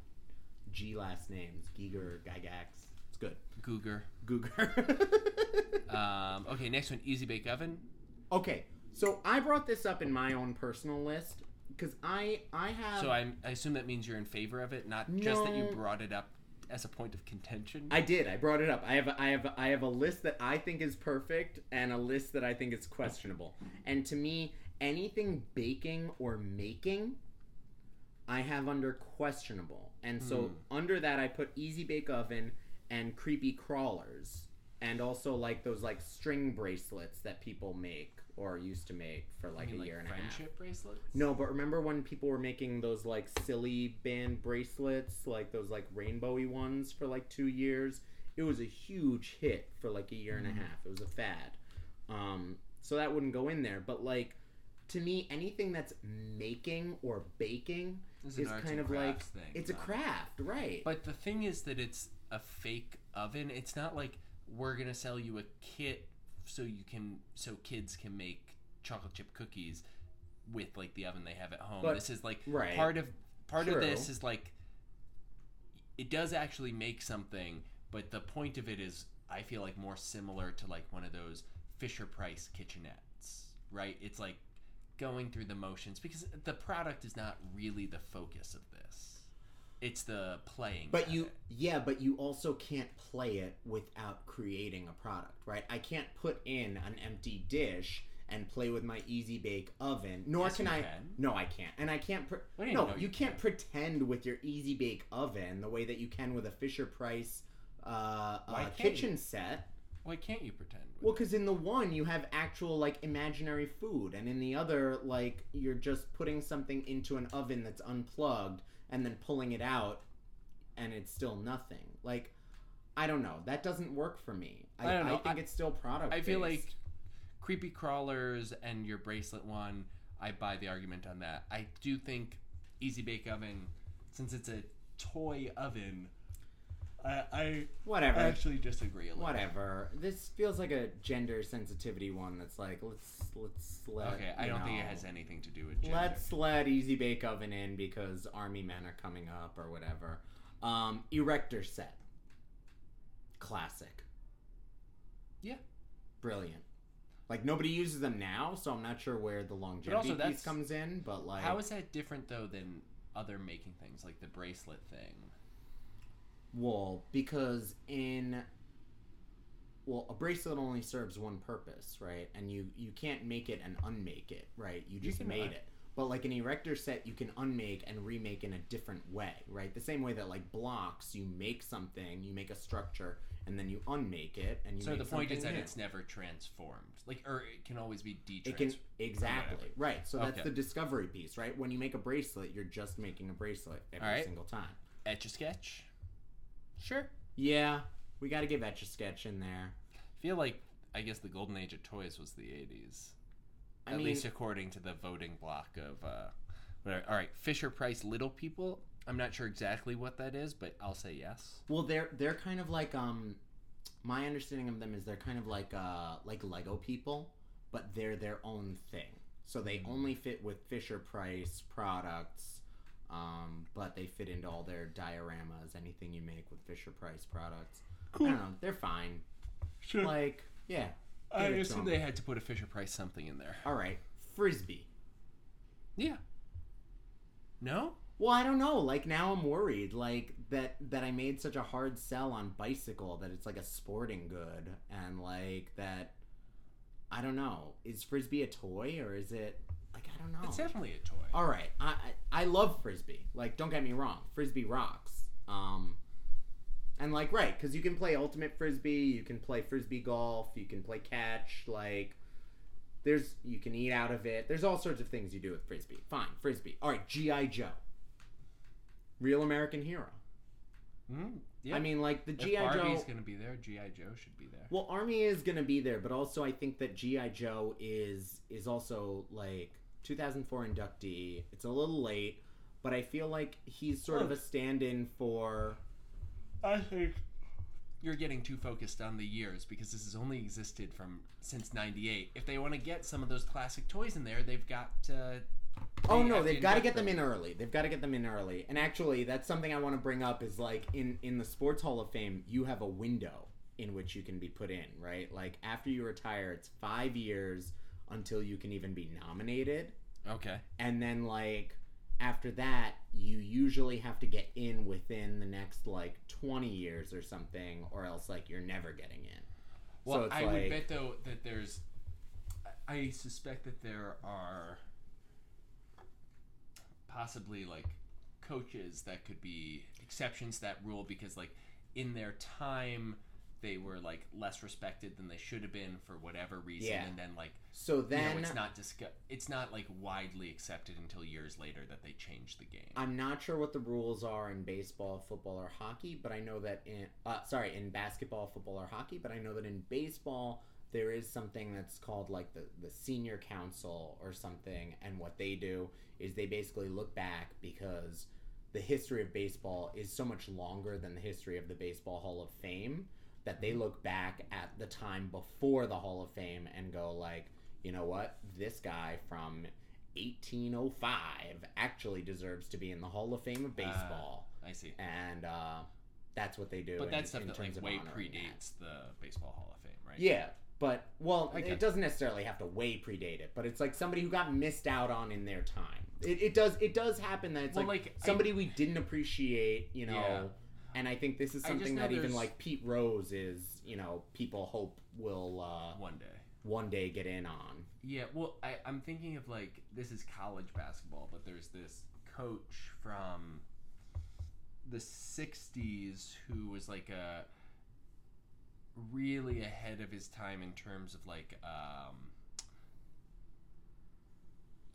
G last names Giger, Gygax. It's good. Googer. Googer. *laughs* Um, okay, next one, Easy Bake Oven. okay, so I brought this up in my own personal list because I I have So I, I assume that means you're in favor of it, not just that you No. brought it up as a point of contention. I did. I brought it up. I have I have I have a list that I think is perfect and a list that I think is questionable. And to me, anything baking or making, I have under questionable. And so hmm. under that, I put easy bake oven and creepy crawlers, and also like those like string bracelets that people make or used to make for like mean, a year and a half. friendship bracelets. No, but remember when people were making those like silly band bracelets, like those like rainbowy ones for like two years? It was a huge hit for like a year and a Mm-hmm. half. It was a fad. Um, so that wouldn't go in there. But like to me, anything that's making or baking It's is kind of like thing. it's a craft, right? But the thing is that it's a fake oven. It's not like we're gonna sell you a kit so you can so kids can make chocolate chip cookies with like the oven they have at home. But- this is like right. part of part True. of this is like it does actually make something, but the point of it is I feel like more similar to like one of those Fisher Price kitchenettes, right? It's like going through the motions because the product is not really the focus of this. It's the playing. But you, it. yeah, but you also can't play it without creating a product, right? I can't put in an empty dish and play with my easy bake oven. Nor Yes, can you I. can. No, I can't. And I can't. Pre- you no, know you you can't pretend with your easy bake oven the way that you can with a Fisher Price uh, uh, kitchen you? set. Why can't you pretend? with Well, because in the one you have actual like imaginary food, and in the other, like you're just putting something into an oven that's unplugged and then pulling it out, and it's still nothing. Like, I don't know. That doesn't work for me. I, I don't know. I think I- it's still product. I feel like creepy crawlers and your bracelet one. I buy the argument on that. I do think Easy Bake Oven, since it's a toy oven, I I whatever. actually disagree a little. Whatever. This feels like a gender sensitivity one. That's like let's let's let. Okay, I don't think it has anything to do with gender. Let's let Easy Bake Oven in because Army Men are coming up or whatever. Um, Erector set. Classic. Yeah. Brilliant. Like nobody uses them now, so I'm not sure where the longevity also piece comes in. But like, How is that different though than other making things like the bracelet thing? Well, because in well, a bracelet only serves one purpose, right? And you you can't make it and unmake it, right? You just can, made it. But like an erector set, you can unmake and remake in a different way, right? The same way that like blocks, you make something, you make a structure, and then you unmake it, and you. So the point is that new. it's never transformed, like or it can always be It detransformed. can exactly right. So that's Okay. the discovery piece, right? When you make a bracelet, you're just making a bracelet every Alright. single time. Etch a sketch. Sure. Yeah, we got to give Etch a Sketch in there. I feel like I guess the golden age of toys was the 80s. I At mean, least according to the voting block of uh whatever. all right, Fisher Price Little People. I'm not sure exactly what that is, but I'll say yes. well, they're they're kind of like um, my understanding of them is they're kind of like uh like Lego people, but they're their own thing. So they only fit with Fisher Price products, um, but they fit into all their dioramas. Anything you make with Fisher Price products, I don't know, they're fine. Sure. Like, yeah, I give it to assume they had to put a Fisher Price something in there. all right, frisbee. Yeah. No? Well, I don't know. Like now I'm worried like that that I made such a hard sell on bicycle that it's like a sporting good and like that I don't know. Is frisbee a toy or is it I don't know. It's definitely a toy. All right. I I, I love frisbee. Like don't get me wrong. Frisbee rocks. Um and like right, cuz you can play ultimate frisbee, you can play frisbee golf, you can play catch like there's you can eat out of it. There's all sorts of things you do with frisbee. Fine, frisbee. All right, GI Joe. Real American hero. Mm, yeah. I mean, like the GI Joe. Joe. gonna be there, GI Joe should be there. Well, Army is gonna be there, but also I think that GI Joe is is also like 2004 inductee. It's a little late, but I feel like he's sort of a stand-in for. I think you're getting too focused on the years because this has only existed from since '98. If they want to get some of those classic toys in there, they've got to. Oh no, they've got to induct get them in early. They've got to get them in early. And actually, that's something I want to bring up. Is like in in the Sports Hall of Fame, you have a window in which you can be put in, right? Like after you retire, it's five years until you can even be nominated. Okay. and then like after that you usually have to get in within the next like 20 years or something or else like you're never getting in Well, so I like would bet though that there's. I- I suspect that there are possibly like coaches that could be exceptions to that rule because like in their time they were like less respected than they should have been for whatever reason Yeah. and then like so you then know it's not discuss- it's not like widely accepted until years later that they changed the game i'm not sure what the rules are in baseball football or hockey but i know that in uh, sorry in basketball football or hockey but i know that in baseball there is something that's called like the, the senior council or something and what they do is they basically look back because the history of baseball is so much longer than the history of the baseball hall of fame that they look back at the time before the hall of fame and go like you know what this guy from 1805 actually deserves to be in the hall of fame of baseball i see and uh, that's what they do but in- that's stuff in that like way honoring that. predates the baseball hall of fame right Yeah, but well, I get it doesn't necessarily have to way predate it, but it's like somebody who got missed out on in their time. It, it does it does happen that it's Well, like, like, I- somebody we didn't appreciate, you know. Yeah. And I think this is something that even there's- like Pete Rose is, you know, people hope will uh, one day one day get in on. Yeah, well, I, I'm thinking of like this is college basketball, but there's this coach from the '60s who was like a really ahead of his time in terms of like, um,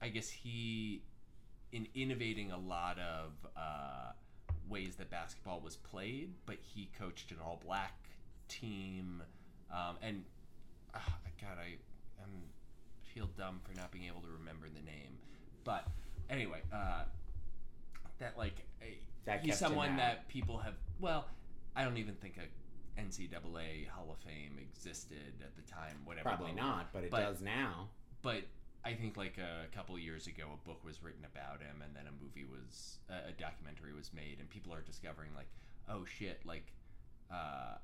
I guess he in innovating a lot of uh, ways that basketball was played, but he coached an all-black team, um, and uh, God, I am feel dumb for not being able to remember the name. But anyway, uh, that like That he's someone that people have. Well, I don't even think a NCAA Hall of Fame existed at the time. Whatever. Probably not, but it But- does now. But I think like a couple of years ago, a book was written about him, and then a movie was a a documentary was made, and people are discovering like, oh shit, like, uh,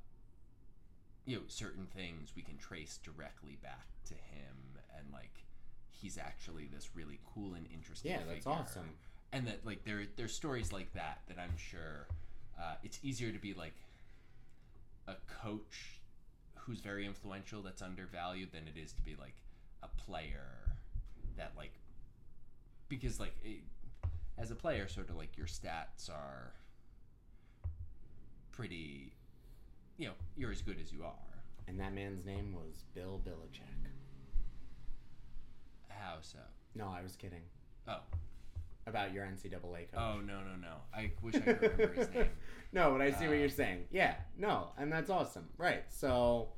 you know, certain things we can trace directly back to him, and like, he's actually this really cool and interesting. Yeah, that's awesome. And that like there there's stories like that that I'm sure uh, it's easier to be like a coach who's very influential that's undervalued than it is to be like a player that like because like it, as a player sort of like your stats are pretty you know you're as good as you are And that man's name was Bill Belichick. how so No, I was kidding. oh About your NCAA coach. oh no no no i wish i could remember his name *laughs* no, but I see what Uh, you're saying. Yeah, no, and that's awesome. Right. So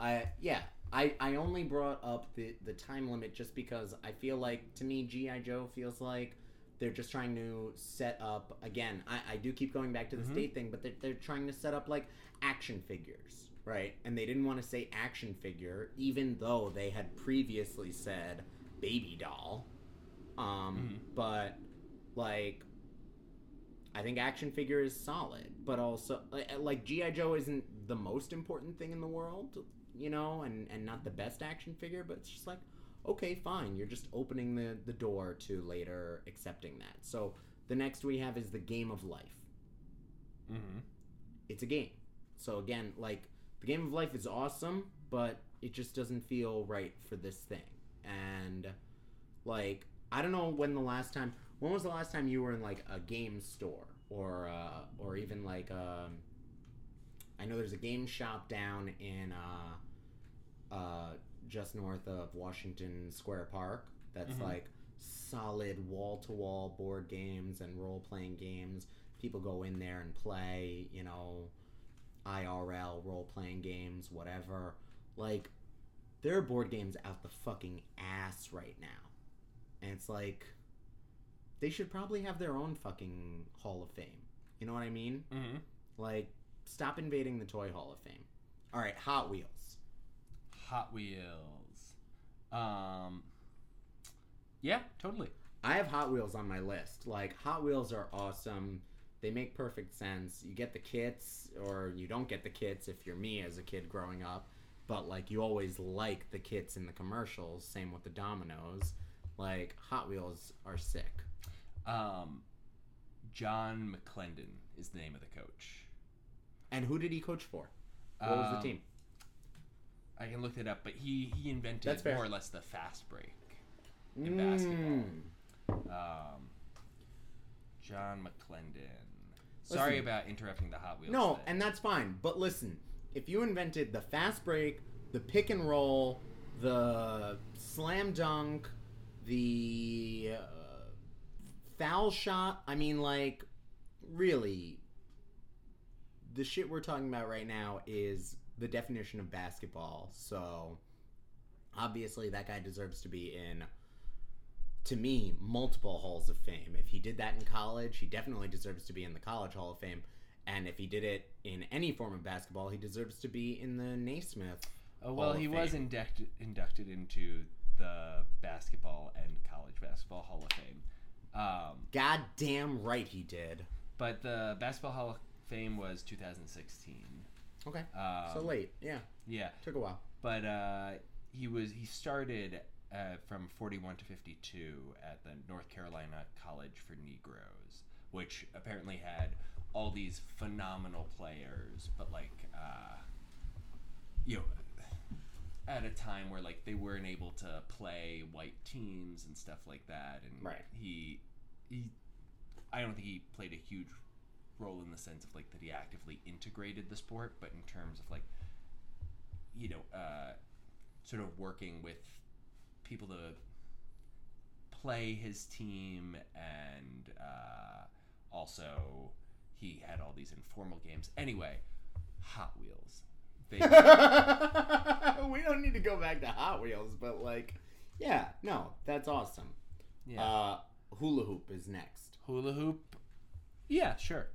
I yeah, I I only brought up the the time limit just because I feel like to me GI Joe feels like they're just trying to set up again. I, I do keep going back to the Mhm. state thing, but they're, they're trying to set up like action figures, right? And they didn't want to say action figure, even though they had previously said baby doll. Um, Mhm. but like I think action figure is solid, but also like, like GI Joe isn't the most important thing in the world, you know, and and not the best action figure, but it's just like okay, fine. You're just opening the, the door to later accepting that. So the next we have is the game of life. Mm-hmm. It's a game. So again, like the game of life is awesome, but it just doesn't feel right for this thing. And like I don't know when the last time when was the last time you were in like a game store or uh, or even like um, I know there's a game shop down in uh, uh, just north of Washington Square Park that's Mhm. like solid wall to wall board games and role playing games. People go in there and play, you know, IRL role playing games, whatever. Like, there are board games out the fucking ass right now. And it's like, they should probably have their own fucking Hall of Fame. You know what I mean? Mm-hmm. Like, stop invading the Toy Hall of Fame. All right, Hot Wheels. Hot Wheels. Um. Yeah, totally. I have Hot Wheels on my list. Like, Hot Wheels are awesome. They make perfect sense. You get the kits, or you don't get the kits if you're me as a kid growing up. But, like, you always like the kits in the commercials. Same with the Dominoes. Like, Hot Wheels are sick. Um, John McLendon is the name of the coach. And who did he coach for? What was the Um, team? I can look it up, but he he invented more or less the fast break. in basketball. Mm. Um, John McLendon. Sorry about interrupting the Hot Wheels. No, thing. and that's fine. But listen, if you invented the fast break, the pick and roll, the slam dunk, the uh, foul shot, I mean, like, really, the shit we're talking about right now is the definition of basketball. So, obviously, that guy deserves to be in. To me, multiple halls of fame. If he did that in college, he definitely deserves to be in the college hall of fame. And if he did it in any form of basketball, he deserves to be in the Naismith. Oh well, he was inducted inducted into the basketball and college basketball Hall of Fame. Um, Goddamn right he did. but the basketball Hall of Fame was 2016. Okay. Um, so late. Yeah. Yeah, Took a while. but uh, he was he started uh, from 41 to 52 at the North Carolina College for Negroes, which apparently had all these phenomenal players, but like uh, you know at a time where like they weren't able to play white teams and stuff like that and Right. he he I don't think he played a huge role in the sense of like that he actively integrated the sport but in terms of like you know uh sort of working with people to play his team and uh also he had all these informal games. Anyway hot wheels. They *laughs* we don't need to go back to Hot Wheels, but like, yeah, no, that's awesome. yeah. Uh, hula hoop is next. hula hoop? Yeah sure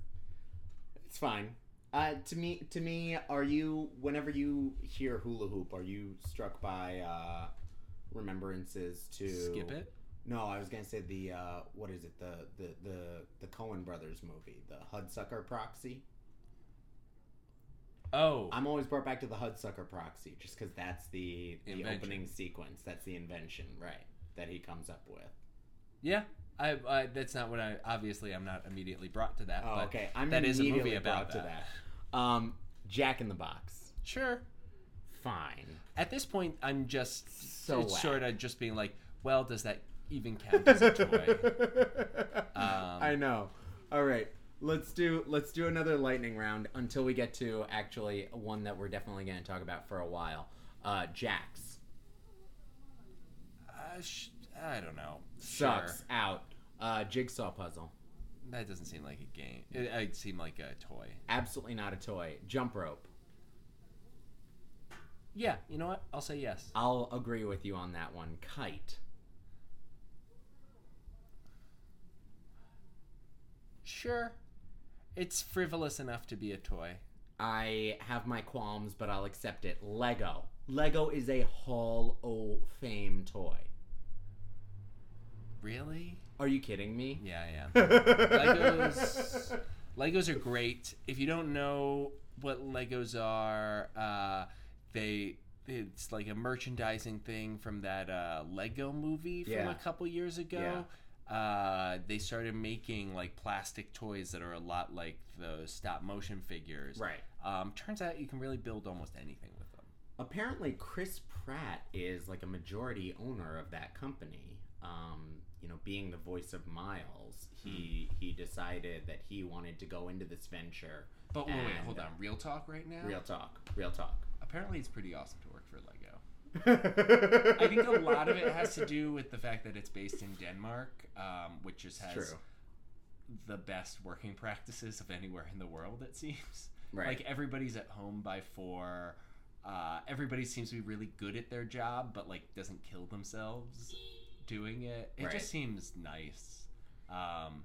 It's fine. Uh, to me, to me, are you whenever you hear hula hoop, are you struck by uh, remembrances to skip it No, I was gonna say the uh, what is it the the the the Coen brothers movie, the Hudsucker Proxy. oh I'm always brought back to the Hudsucker Proxy just because that's the the Invention. opening sequence. That's the invention, right? That he comes up with. yeah I, I that's not what I obviously I'm not immediately brought to that Oh, but okay. I'm that is a movie immediately about brought to that. that. Um, Jack in the Box. sure Fine. At this point, I'm just So it's sort of just being like, well, does that even count as a toy? *laughs* Um, I know. All right, let's do let's do another lightning round until we get to actually one that we're definitely going to talk about for a while. Uh, Jax Uh, sh- I don't know. sucks Sure. out. Uh, jigsaw puzzle, That doesn't seem like a game. It, it seemed like a toy. absolutely not a toy. Jump rope. Yeah, you know what? I'll say yes. I'll agree with you on that one. Kite. Sure. It's frivolous enough to be a toy. I have my qualms, but I'll accept it. Lego. Lego is a Hall of Fame toy. Really? Are you kidding me? Yeah, yeah. *laughs* Legos. Legos are great. If you don't know what Legos are, uh, they it's like a merchandising thing from that uh, Lego movie from Yeah. a couple years ago. Uh, they started making like plastic toys that are a lot like the stop motion figures. Right. Um, turns out you can really build almost anything with them. Apparently, Chris Pratt is like a majority owner of that company. Um, you know, being the voice of Miles, he he decided that he wanted to go into this venture. But wait, wait, hold on. Real talk right now. Real talk, real talk. Apparently, it's pretty awesome to work for Lego. I *laughs* I think a lot of it has to do with the fact that it's based in Denmark, um, which just has True. the best working practices of anywhere in the world. It seems Right. like everybody's at home by four. Uh, everybody seems to be really good at their job, but like doesn't kill themselves doing it. It Right. just seems nice. Um,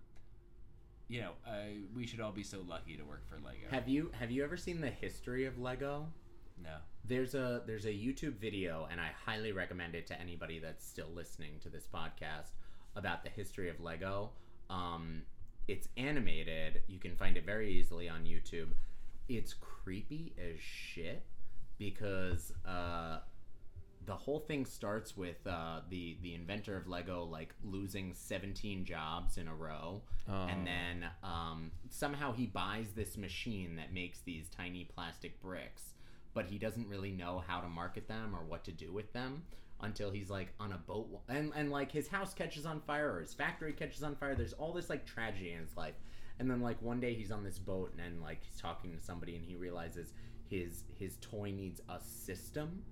you know, I, we should all be so lucky to work for Lego. Have you have you ever seen the history of Lego? no. There's a there's a YouTube video, and I highly recommend it to anybody that's still listening to this podcast about the history of Lego. Um, it's animated. You can find it very easily on YouTube. It's creepy as shit because uh, the whole thing starts with uh, the the inventor of Lego like losing 17 jobs in a row, Oh. and then um, somehow he buys this machine that makes these tiny plastic bricks, but he doesn't really know how to market them or what to do with them until he's like on a boat and and like his house catches on fire or his factory catches on fire. There's all this like tragedy in his life. And then like one day he's on this boat and then like he's talking to somebody and he realizes his his toy needs a system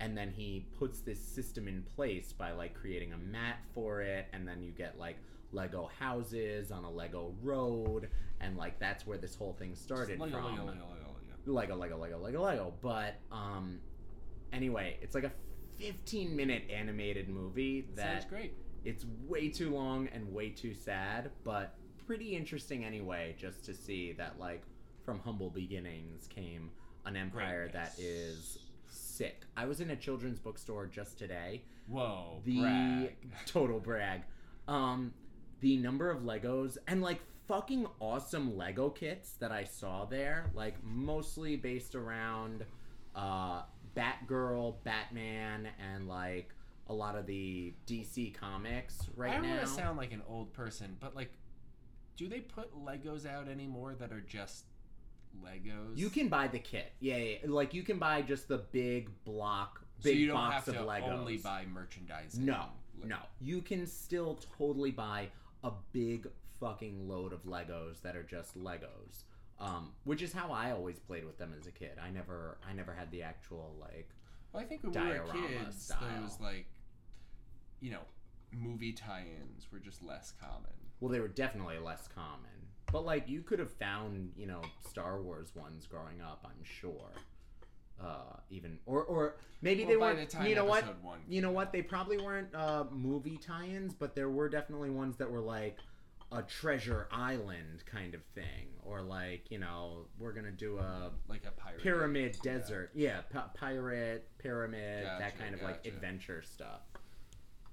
and then he puts this system in place by like creating a mat for it and then you get like lego houses on a lego road and like that's where this whole thing started Lego, from Lego, Lego, Lego, Lego. lego lego lego but um anyway it's like a 15 minute animated movie Sounds that great. it's way too long and way too sad but pretty interesting anyway just to see that like from humble beginnings came an empire that Greatness. is sick i was in a children's bookstore just today Whoa, the brag. total brag um the number of legos and like fucking awesome lego kits that i saw there like mostly based around uh batgirl batman and like a lot of the dc comics right now. I don't now want to sound like an old person, but like, do they put Legos out anymore that are just Legos? you can buy the kit yeah, yeah, yeah. like you can buy just the big block so big you don't box have of to legos only buy merchandise. No, Le- no. You can still totally buy a big fucking load of Legos that are just Legos. Um, which is how I always played with them as a kid. I never, I never had the actual like. Well, I think when we were kids, style. those like, you know, movie tie-ins were just less common. Well, they were definitely less common, but like you could have found, you know, Star Wars ones growing up. I'm sure. Uh, even or or maybe Well, they weren't. the you know what? one You know what? They probably weren't uh, movie tie-ins, but there were definitely ones that were like a treasure island kind of thing, or like you know we're gonna do a like a pirate pyramid yeah. desert, yeah, pi- pirate pyramid, that kind of like adventure stuff.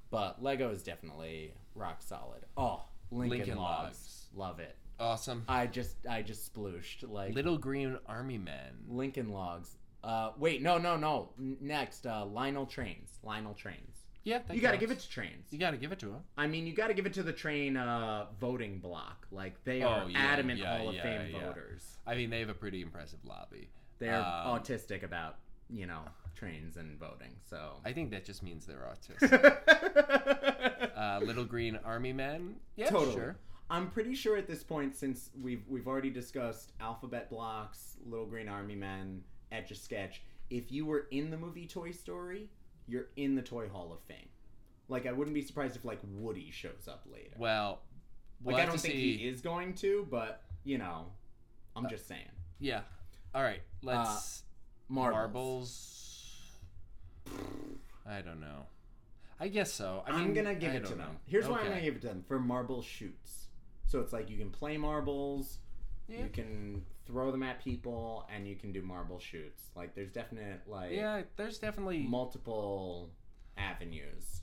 But Lego is definitely rock solid. Oh, Lincoln, Lincoln Logs. Logs. love it. Awesome. I just I just splooshed like Little Green Army Men. Lincoln Logs. Uh, wait, no, no, no. N- next, uh, Lionel Trains. Lionel Trains. Yeah, that you got to counts. give it to trains. You got to give it to him. I mean, you got to give it to the train uh, voting block. Like they Oh, are yeah, adamant yeah, Hall of yeah, Fame yeah. voters. I mean, they have a pretty impressive lobby. They're Um, autistic about you know trains and voting. So. I think that just means they're *laughs* autistic. uh, Little Green Army Men. Yeah, totally. sure. I'm pretty sure at this point, since we've we've already discussed alphabet blocks, Little Green Army Men, Etch a Sketch. If you were in the movie Toy Story, you're in the Toy Hall of Fame. Like I wouldn't be surprised if like Woody shows up later. Well, we'll like I don't think see. he is going to, but you know, I'm uh, just saying. Yeah. All right. Uh, let's Marbles. marbles. I don't know. I guess so. I I mean, am gonna give I it to don't them. know. Here's why I'm gonna give it to them for marble shoots. So it's like you can play marbles, Yeah. you can throw them at people, and you can do marble shoots. Like there's definite like Yeah, there's definitely. multiple avenues.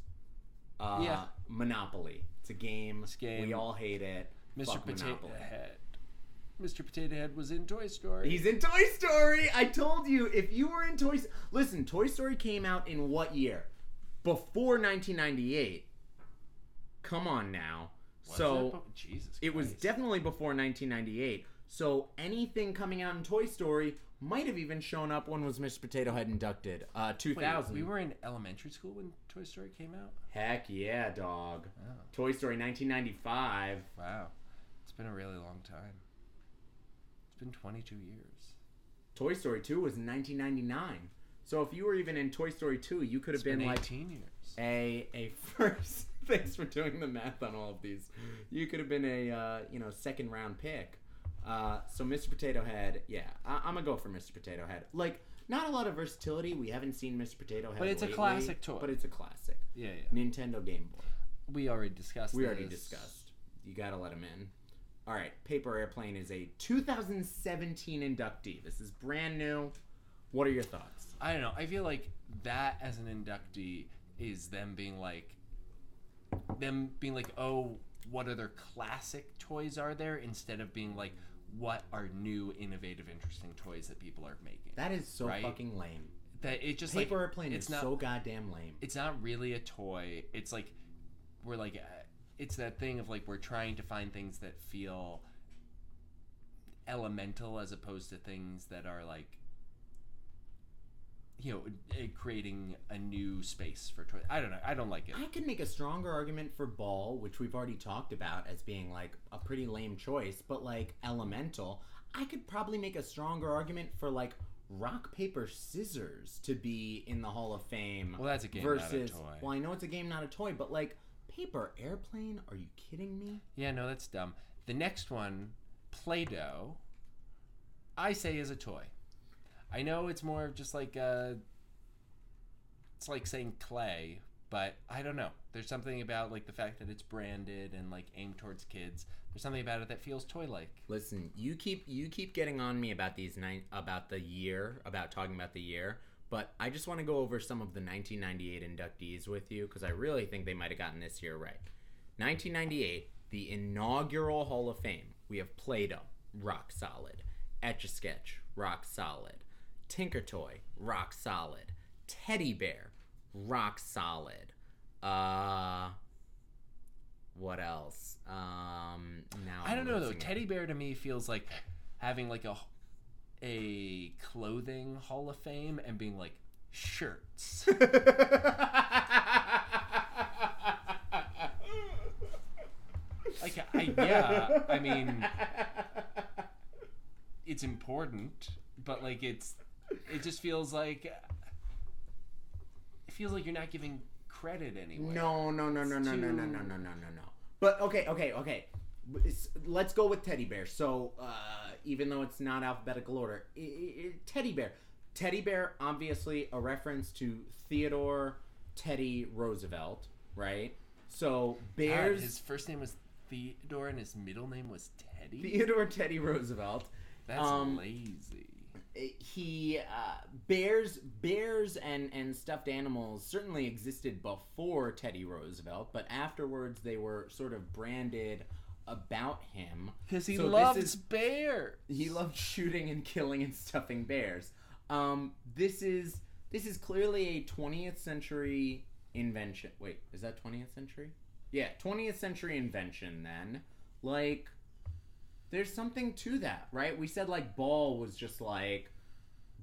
Uh, Yeah. Monopoly. It's a game. Game. We all hate it. Mr. Fuck Potato Monopoly. Head. Mr. Potato Head was in Toy Story. He's in Toy Story. I told you if you were in Toy Listen, Toy Story came out in what year? Before 1998. Come on now. So it? Oh, Jesus, it was definitely before 1998. So anything coming out in Toy Story might have even shown up when was Mr. Potato Head inducted. Uh, Wait, 2000. we were in elementary school when Toy Story came out. Heck yeah, dog. Oh, Toy Story 1995. wow, it's been a really long time. It's been 22 years. Toy Story 2 was in 1999. So if you were even in Toy Story 2, you could have been, been like 18 years. a a *laughs* first. *laughs* Thanks for doing the math on all of these. You could have been a uh, you know second round pick. Uh, so Mr. Potato Head, yeah, I- I'm gonna go for Mr. Potato Head. Like not a lot of versatility. We haven't seen Mr. Potato Head, But it's a lately, classic toy. But it's a classic. Yeah, yeah. Nintendo Game Boy. We already discussed. We already discussed. You gotta let him in. All right, Paper Airplane is a 2017 inductee. This is brand new. What are your thoughts? I don't know. I feel like that as an inductee is them being like, them being like, oh, what other classic toys are there? Instead of being like, what are new, innovative, interesting toys that people are making? That is so Right? fucking lame. That it just Paper like Airplane it's is not so goddamn lame. it's not really a toy. It's like we're like uh, it's that thing of like we're trying to find things that feel elemental as opposed to things that are like you know uh, creating a new space for toy. I don't know. I don't like it. I could make a stronger argument for Ball, which we've already talked about as being like a pretty lame choice, but like Elemental, I could probably make a stronger argument for like Rock Paper Scissors to be in the Hall of Fame. Well, that's a game, not a toy. well, I know it's a game, not a toy, but like Paper Airplane? Are you kidding me? Yeah, no, that's dumb. The next one, Play-Doh, I say is a toy. I know it's more of just like uh it's like saying clay, but I don't know. There's something about like the fact that it's branded and like aimed towards kids. There's something about it that feels toy-like. Listen, you keep you keep getting on me about these nine about the year, about talking about the year, but I just want to go over some of the 1998 inductees with you because I really think they might have gotten this year right. 1998, the inaugural Hall of Fame. We have Play-Doh, rock solid. Etch a Sketch, rock solid. Tinker Toy, rock solid. Teddy Bear, rock solid. Uh, what else? Um, now I don't I'm know though. Teddy bear to me feels like having like a a clothing hall of fame and being like shirts. *laughs* like I yeah, I mean it's important, but like it's it just feels like it feels like you're not giving credit anywhere. No, no, no, no, no, no, no, no, no, no, no, no. But okay, okay, okay. It's- Let's go with teddy bear. So, uh, even though it's not alphabetical order, i i teddy bear. Teddy bear, obviously a reference to Theodore Teddy Roosevelt, right? So God, bears. his first name was Theodore and his middle name was Teddy. Theodore Teddy Roosevelt. That's um, lazy. He uh, bears bears and and stuffed animals certainly existed before Teddy Roosevelt, but afterwards they were sort of branded about him Because he So loves is- bears. he loved shooting and killing and stuffing bears. Um, this is this is clearly a 20th century invention. Wait, is that 20th century? Yeah, 20th century invention. Then, like, there's something to that, right? We said like ball was just like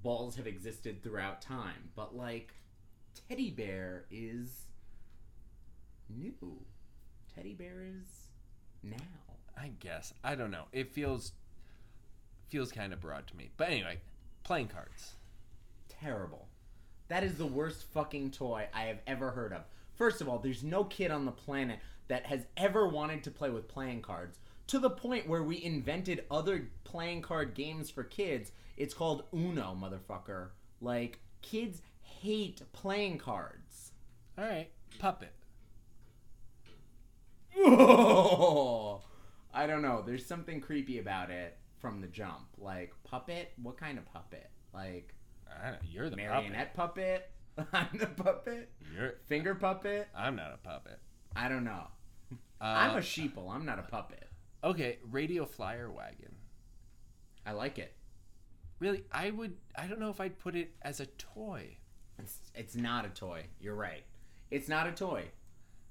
balls have existed throughout time, but like teddy bear is new. Teddy bear is now. I guess. I don't know. It feels feels kind of broad to me. But anyway, playing cards. terrible. That is the worst fucking toy I have ever heard of. First of all, there's no kid on the planet that has ever wanted to play with playing cards to the point where we invented other playing card games for kids. It's called Uno, motherfucker. Like, kids hate playing cards. All right, puppet. *laughs* I don't know. There's something creepy about it from the jump. Like, puppet? What kind of puppet? Like, I don't, you're the marionette puppet? *laughs* I'm the puppet? puppet. You're. Finger puppet? I'm not a puppet. I don't know. Uh, I'm a sheeple. I'm not a puppet. Okay. Radio flyer wagon. I like it. Really, I would. I don't know if I'd put it as a toy. It's, it's not a toy. You're right. It's not a toy.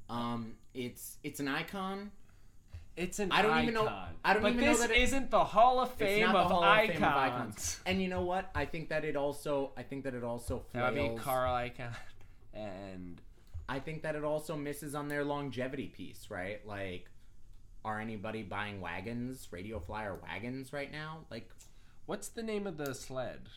Um, it's it's an icon. It's an I don't icon. even know- I don't but even know this that it- isn't the Hall of Fame, of, Hall of icons. Fame of icons. And you know what? I think that it also. I think that it also That would be. Carl Icahn, *laughs* and I think that it also misses on their longevity piece, right? Like, are anybody buying wagons, Radio Flyer wagons right now? Like, what's the name of the sled?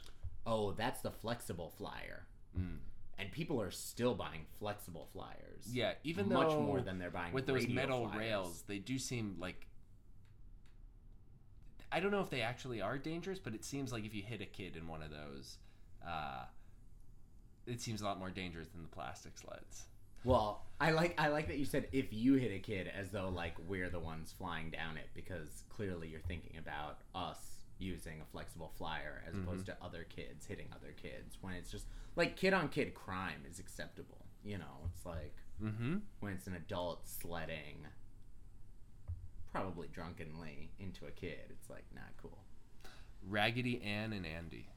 oh, that's the flexible flyer. Mm. And people are still buying flexible flyers. Yeah, even much though more than they're buying with those metal flyers. rails, they do seem like. I don't know if they actually are dangerous, but it seems like if you hit a kid in one of those, uh, it seems a lot more dangerous than the plastic sleds. Well, I like I like that you said if you hit a kid as though like we're the ones flying down it because clearly you're thinking about us using a flexible flyer as opposed to other kids hitting other kids when it's just like kid on kid crime is acceptable. You know, it's like Mm-hmm. when it's an adult sledding probably drunkenly into a kid, it's like not cool. Raggedy Ann and Andy.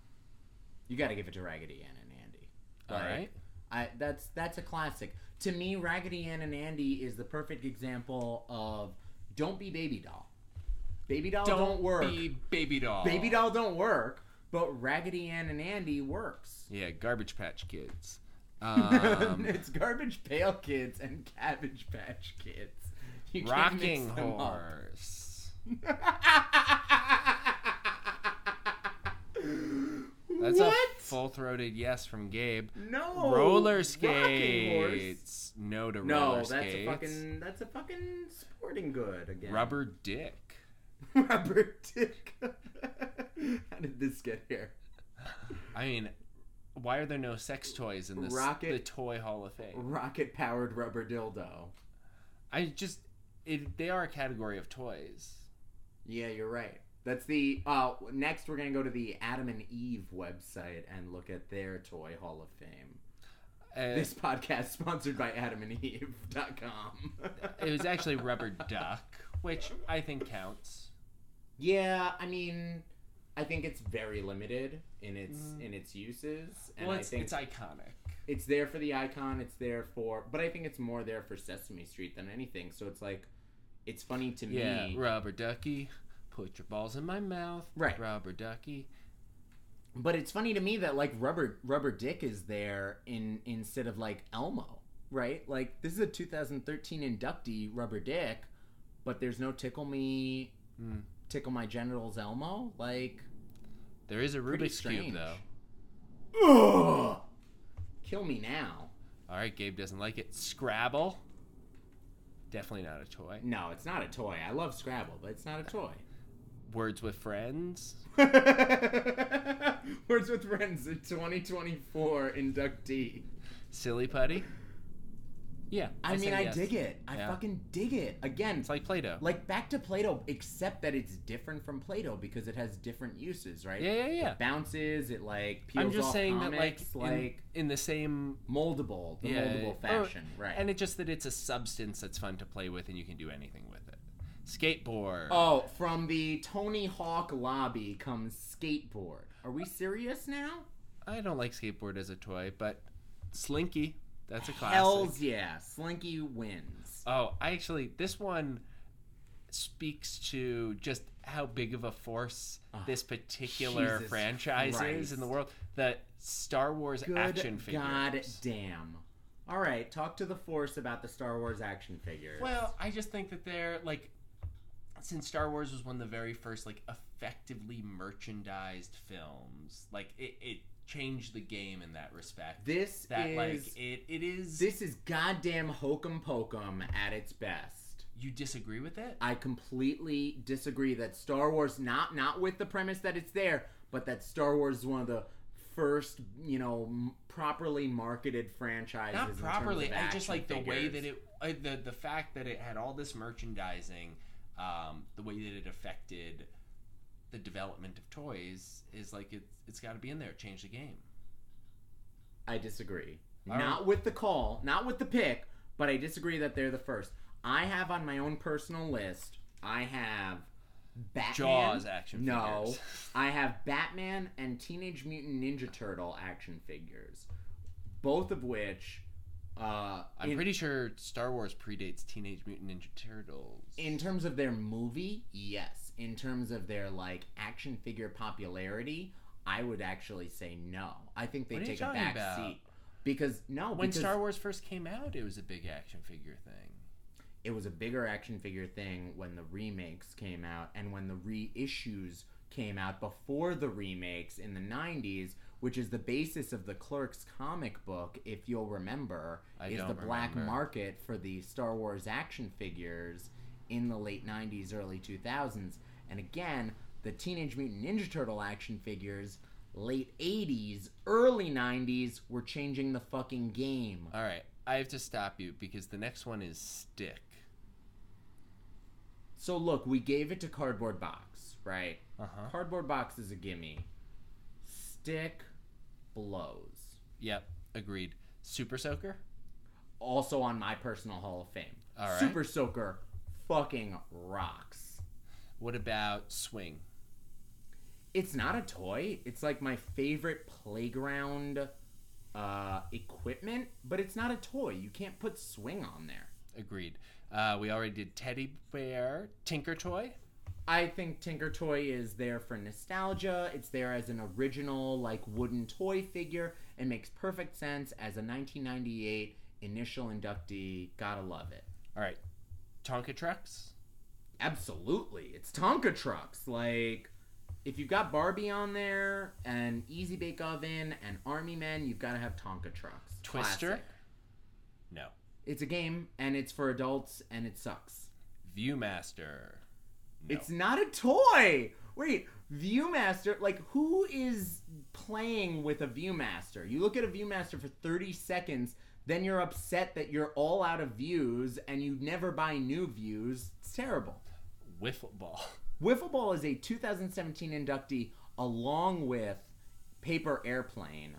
You got to give it to Raggedy Ann and Andy. All Like, right. I that's that's a classic. To me, Raggedy Ann and Andy is the perfect example of don't be baby doll. Baby doll don't, work. be baby doll. Baby doll don't work, but Raggedy Ann and Andy works. Yeah, Garbage Patch Kids. *laughs* Um, it's Garbage Pail Kids and Cabbage Patch Kids. You Rocking mix them up. Horse. *laughs* That's what? a full-throated yes from Gabe. no roller skates. No to No, roller that's a fucking that's a fucking sporting good again. Rubber *laughs* dick. rubber dick. *laughs* How did this get here? I mean, why are there no sex toys in this Rocket- the Toy Hall of Fame? Rocket powered rubber dildo. I just it, they are a category of toys. Yeah, you're right. That's the uh next we're gonna go to the Adam and Eve website and look at their toy hall of fame. Uh, This podcast sponsored by adamandeve.com. it was actually *laughs* Rubber Duck, which I think counts. Yeah, I mean I think it's very limited in its in its uses. And well, I it's, think it's iconic. it's there for the icon, it's there for but I think it's more there for Sesame Street than anything. So it's like it's funny to Yeah, me. rubber ducky, put your balls in my mouth. Right. Rubber ducky. But it's funny to me that like rubber rubber dick is there in instead of like Elmo, right? Like this is a 2013 inductee rubber dick, but there's no tickle me Hmm. tickle my genitals Elmo. Like There is a Rubik's cube though. ugh, kill me now. All right, Gabe doesn't like it. Scrabble. Definitely not a toy. No, it's not a toy. I love Scrabble, but it's not a toy. Words with friends. *laughs* Words with Friends, a 2024 inductee. Silly putty. Yeah. I, mean, say I yes. dig it. I Yeah. fucking dig it. Again, It's like Play-Doh. like back to Play-Doh, except that it's different from Play-Doh because it has different uses, right? yeah, yeah, yeah. It bounces. It like peels I'm just off saying that, like, comics, in, like in the same moldable, the Yeah, moldable or- fashion, right? And it's just that it's a substance that's fun to play with and you can do anything with it. Skateboard. oh, from the Tony Hawk lobby comes skateboard. Are we serious now? I don't like skateboard as a toy, but Slinky, that's a classic. Hell's yeah, Slinky wins. Oh, I actually this one speaks to just how big of a force Oh, this particular Jesus franchise is in the world. The Star Wars Good action figures. God damn. All right, talk to the Force about the Star Wars action figures. Well, I just think that they're like since Star Wars was one of the very first like effectively merchandised films, like it, it changed the game in that respect. this that is like it, it is this is goddamn hokum pokum at its best. you disagree with it? I completely disagree that Star Wars not not with the premise that it's there, but that Star Wars is one of the first, you know, m- properly marketed franchises. Not properly. I just like the way that it uh, the the fact that it had all this merchandising, um, the way that it affected the development of toys is like it's it's got to be in there. Change the game. I disagree. All not right. with the call, not with the pick, but I disagree that they're the first. I have on my own personal list, I have Batman. Jaws action No, figures. *laughs* I have Batman and Teenage Mutant Ninja Turtle action figures, both of which, uh, I'm in, pretty sure Star Wars predates Teenage Mutant Ninja Turtles. in terms of their movie, yes. In terms of their like action figure popularity, I would actually say no. I think they What take a back about? seat because no, when because Star Wars first came out, it was a big action figure thing. it was a bigger action figure thing when the remakes came out and when the reissues came out before the remakes in the 90s which is the basis of the clerks comic book if you'll remember I is the black market for the star wars action figures in the late 90s early 2000s and again the teenage mutant ninja turtle action figures late 80s early 90s were changing the fucking game All right, I have to stop you because the next one is Stick. So look, we gave it to cardboard box, right? Uh huh. Cardboard box is a gimme. Stick blows. Yep, agreed. Super Soaker. Also on my personal Hall of Fame. All right. Super Soaker fucking rocks. What about Swing? It's not a toy. It's like my favorite playground uh, equipment, but it's not a toy. You can't put swing on there. Agreed. Uh, we already did Teddy Bear, Tinker Toy. I think Tinker Toy is there for nostalgia. It's there as an original, like, wooden toy figure. It makes perfect sense as a 1998 initial inductee. Gotta love it. All right, Tonka Trucks. Absolutely. It's Tonka trucks. Like, if you've got Barbie on there, and Easy Bake Oven, and Army Men, you've gotta have Tonka trucks. Twister? Classic. No. It's a game, and it's for adults, and it sucks. Viewmaster. No. It's not a toy. Wait, Viewmaster, like who is playing with a Viewmaster? You look at a Viewmaster for 30 seconds, then you're upset that you're all out of views and you never buy new views. It's terrible. Wiffle Ball. *laughs* Wiffle Ball is a 2017 inductee along with Paper Airplane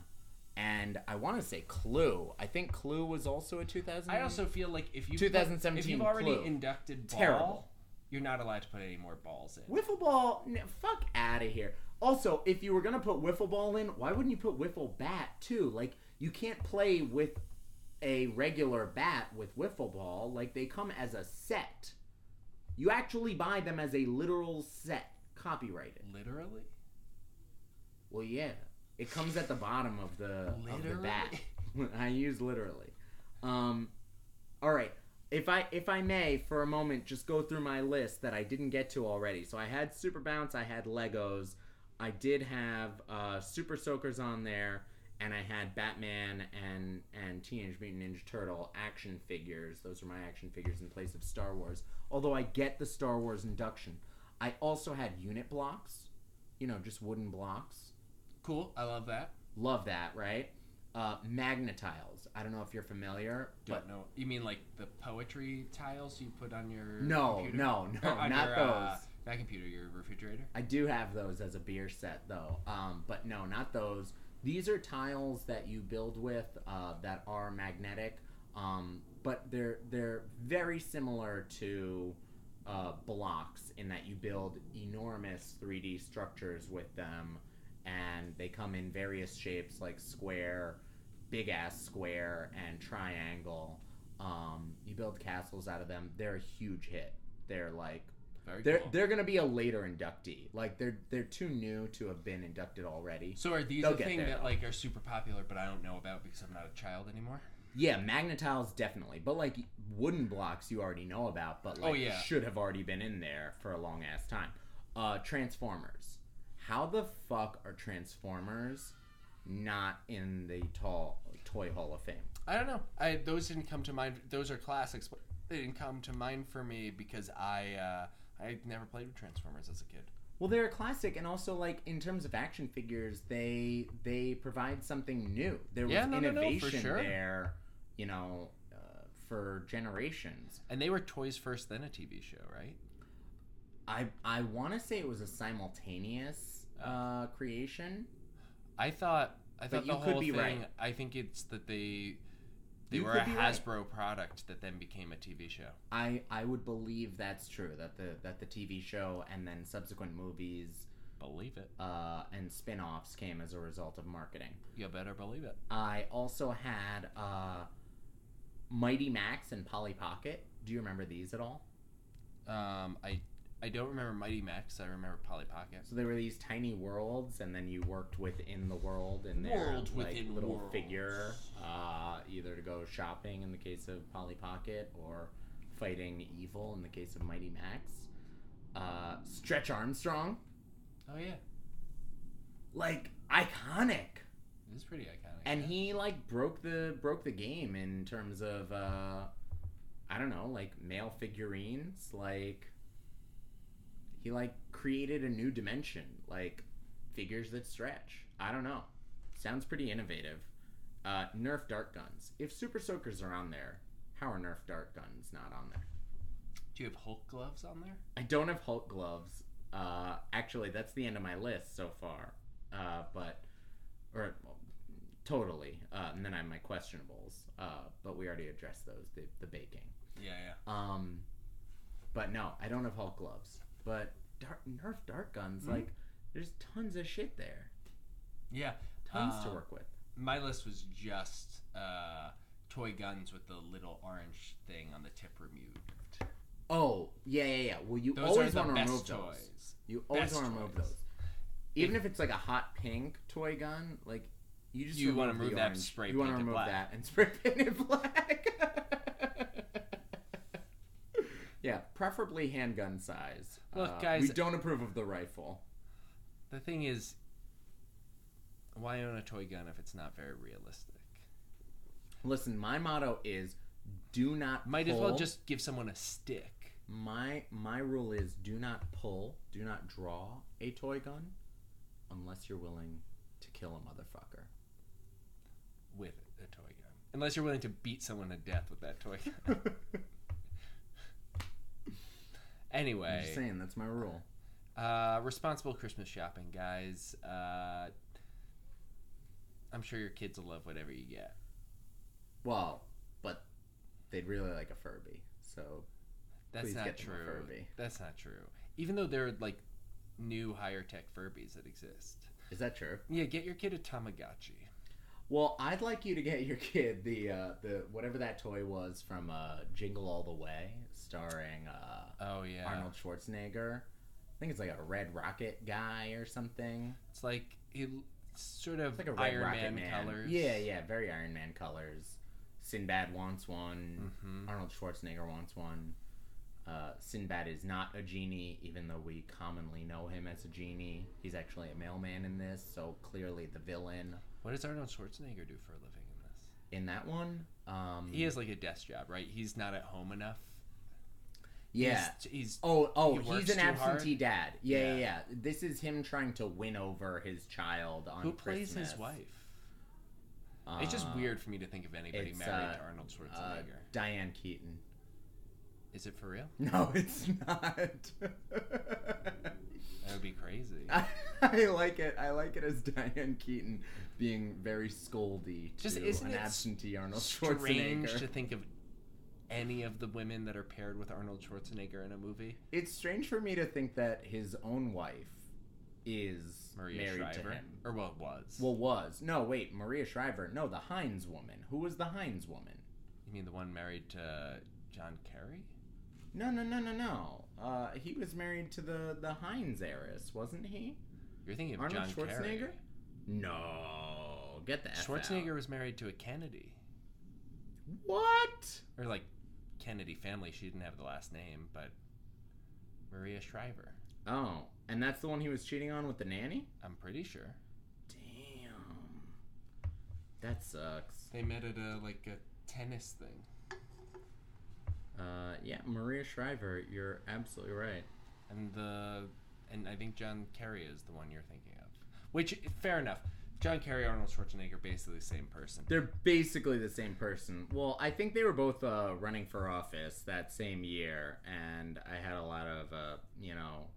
and I want to say Clue. I think Clue was also a 2000. I also feel like if you 2017 if you've already Clue. inducted ball, Terrible. You're not allowed to put any more balls in. Wiffle ball, n- fuck out of here. Also, if you were gonna put wiffle ball in, why wouldn't you put wiffle bat too? Like, you can't play with a regular bat with wiffle ball. Like, they come as a set. You actually buy them as a literal set, copyrighted. Literally. Well, yeah, it comes at the bottom of the of the bat. *laughs* I use literally. Um, all right. If I if I may for a moment just go through my list that I didn't get to already. So I had Super Bounce, I had Legos, I did have uh, Super Soakers on there, and I had Batman and and Teenage Mutant Ninja Turtle action figures. Those are my action figures in place of Star Wars. Although I get the Star Wars induction, I also had unit blocks. You know, just wooden blocks. Cool. I love that. Love that, right? Uh, Magnetiles. I don't know if you're familiar, but Don't know. You mean like the poetry tiles you put on your No, computer? no, no, not your, uh, those. not computer, your refrigerator. I do have those as a beer set though. Um, but no, not those. These are tiles that you build with uh, that are magnetic, um, but they're they're very similar to uh, blocks in that you build enormous 3D structures with them, and they come in various shapes like square, big ass square, and triangle. Um, you build castles out of them. They're a huge hit. They're like Very they're cool. they're gonna be a later inductee. Like they're they're too new to have been inducted already. so are these They'll the get thing there, that though. like are super popular, but I don't know about because I'm not a child anymore? Yeah, magnetiles definitely, but like wooden blocks you already know about, but like Oh, yeah. should have already been in there for a long ass time. Uh, Transformers. How the fuck are Transformers not in the tall toy Hall of Fame? I don't know. I those didn't come to mind. Those are classics, but they didn't come to mind for me because I uh, I never played with Transformers as a kid. Well, they're a classic, and also like in terms of action figures, they they provide something new. There was Yeah, no, no, no, innovation sure. there, you know, uh, for generations. And they were toys first, then a TV show, right? I I want to say it was a simultaneous uh, creation. I thought I But thought you the could whole be thing. right. I think it's that they They You were a be right. Hasbro product that then became a TV show. I I would believe that's true. That the that the TV show and then subsequent movies Believe it. uh, and spin-offs came as a result of marketing. You better believe it. I also had uh, Mighty Max and Polly Pocket. Do you remember these at all? Um, I I don't remember Mighty Max. I remember Polly Pocket. So there were these tiny worlds, and then you worked within the world in their World like, little worlds. figure, uh, either to go shopping in the case of Polly Pocket or fighting evil in the case of Mighty Max. Uh, Stretch Armstrong, Oh yeah, like iconic, is pretty iconic. and yeah. he like broke the broke the game in terms of uh, I don't know, like male figurines, like he like created a new dimension, like figures that stretch. I don't know. Sounds pretty innovative. Uh, Nerf dart guns. If Super Soakers are on there, how are Nerf dart guns not on there? Do you have Hulk gloves on there? I don't have Hulk gloves. Uh, actually, that's the end of my list so far. Uh, but, or well, totally. Uh, and then I have my questionables. Uh, but we already addressed those. The the baking. Yeah, yeah. Um, but no, I don't have Hulk gloves. But dart, Nerf dart guns, Mhm. like, there's tons of shit there. Yeah. Tons to Uh, work with. My list was just uh, toy guns with the little orange thing on the tip removed. Oh, yeah, yeah, yeah. Well, you Those always want to remove best those. toys. You always want to remove those. Even if, it's like a hot pink toy gun, like you just You wanna remove remove that spray You wanna remove black. that and spray *laughs* paint it black. Yeah, preferably handgun size. Look, Uh, guys- we don't approve of the rifle. The thing is, why own a toy gun if it's not very realistic? Listen, my motto is do not Might as well just give someone a stick. my my rule is do not pull, do not draw a toy gun unless you're willing to kill a motherfucker. with a toy gun. Unless you're willing to beat someone to death with that toy *laughs* gun. I'm just saying that's my rule. uh, responsible Christmas shopping, guys. Uh, I'm sure your kids will love whatever you get. Well, but they'd really like a Furby. So That's not get them a true. Furby. That's not true. Even though there are like new higher tech Furbies that exist. is that true? Yeah, get your kid a Tamagotchi. Well, I'd like you to get your kid the uh, the whatever that toy was from uh, Jingle All the Way, starring uh, Oh yeah. Arnold Schwarzenegger. I think it's like a Red Rocket guy or something. It's like he sort of It's like a Red Iron Rocket Man, Man, colors. Yeah, yeah, very Iron Man colors. Sinbad wants one. hmm Arnold Schwarzenegger wants one. Uh, Sinbad is not a genie, even though we commonly know him as a genie. He's actually a mailman in this, so clearly the villain What does Arnold Schwarzenegger do for a living in this? in that one. Um, He has like a desk job, right? He's not at home enough. yeah. He's, he's Oh, oh, He he's an too hard? absentee dad. Yeah, yeah, Yeah. yeah, This is him trying to win over his child on who plays Christmas. his wife? it's just Uh, weird for me to think of anybody married uh, to Arnold Uh, Schwarzenegger. Diane Keaton. Is it for real? *laughs* No, it's not. *laughs* That would be crazy. *laughs* *laughs* I, like it. I like it as Diane Keaton being very scoldy to Just isn't an it absentee Arnold Schwarzenegger. It's Strange Schwarzenegger. to think of any of the women that are paired with Arnold Schwarzenegger in a movie. It's strange for me to think that his own wife is Maria married Shriver, to him. or well, was. Well, was no wait, Maria Shriver. No, the Heinz woman. Who was the Heinz woman? you mean the one married to John Kerry? No, no, no, no, no. Uh, he was married to the the Heinz heiress, wasn't he? You're thinking of Arnold John Schwarzenegger? Kerry. No, get the F Schwarzenegger out. was married to a Kennedy, What? or like Kennedy family. She didn't have the last name, but Maria Shriver. Oh, and that's the one he was cheating on with the nanny. I'm pretty sure Damn, that sucks. they met at a like a tennis thing, Uh, yeah, Maria Shriver, you're absolutely right. and the and I think John Kerry is the one you're thinking of. Which fair enough. John Kerry, Arnold Schwarzenegger, basically the same person. They're basically the same person. Well, I think they were both uh, running for office that same year, and I had a lot of, uh, you know,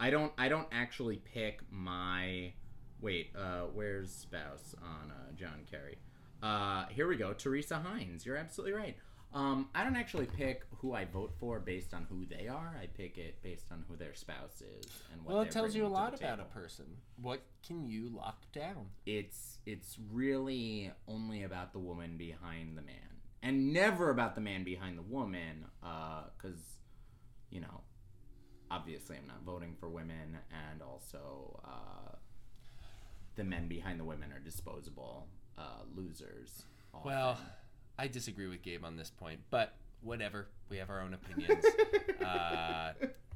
I don't, I don't actually pick my. Wait, uh, where's spouse on uh, John Kerry? Uh, here we go. Teresa Heinz. You're absolutely right. Um, I don't actually pick who I vote for based on who they are. I pick it based on who their spouse is and what. Well, it tells you a lot about a person. What can you lock down? It's it's really only about the woman behind the man, and never about the man behind the woman. Because, you know, obviously I'm not voting for women, and also uh, the men behind the women are disposable uh, losers. often. Well, I disagree with Gabe on this point, but whatever. We have our own opinions. *laughs* uh,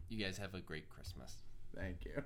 you guys have a great Christmas. thank you.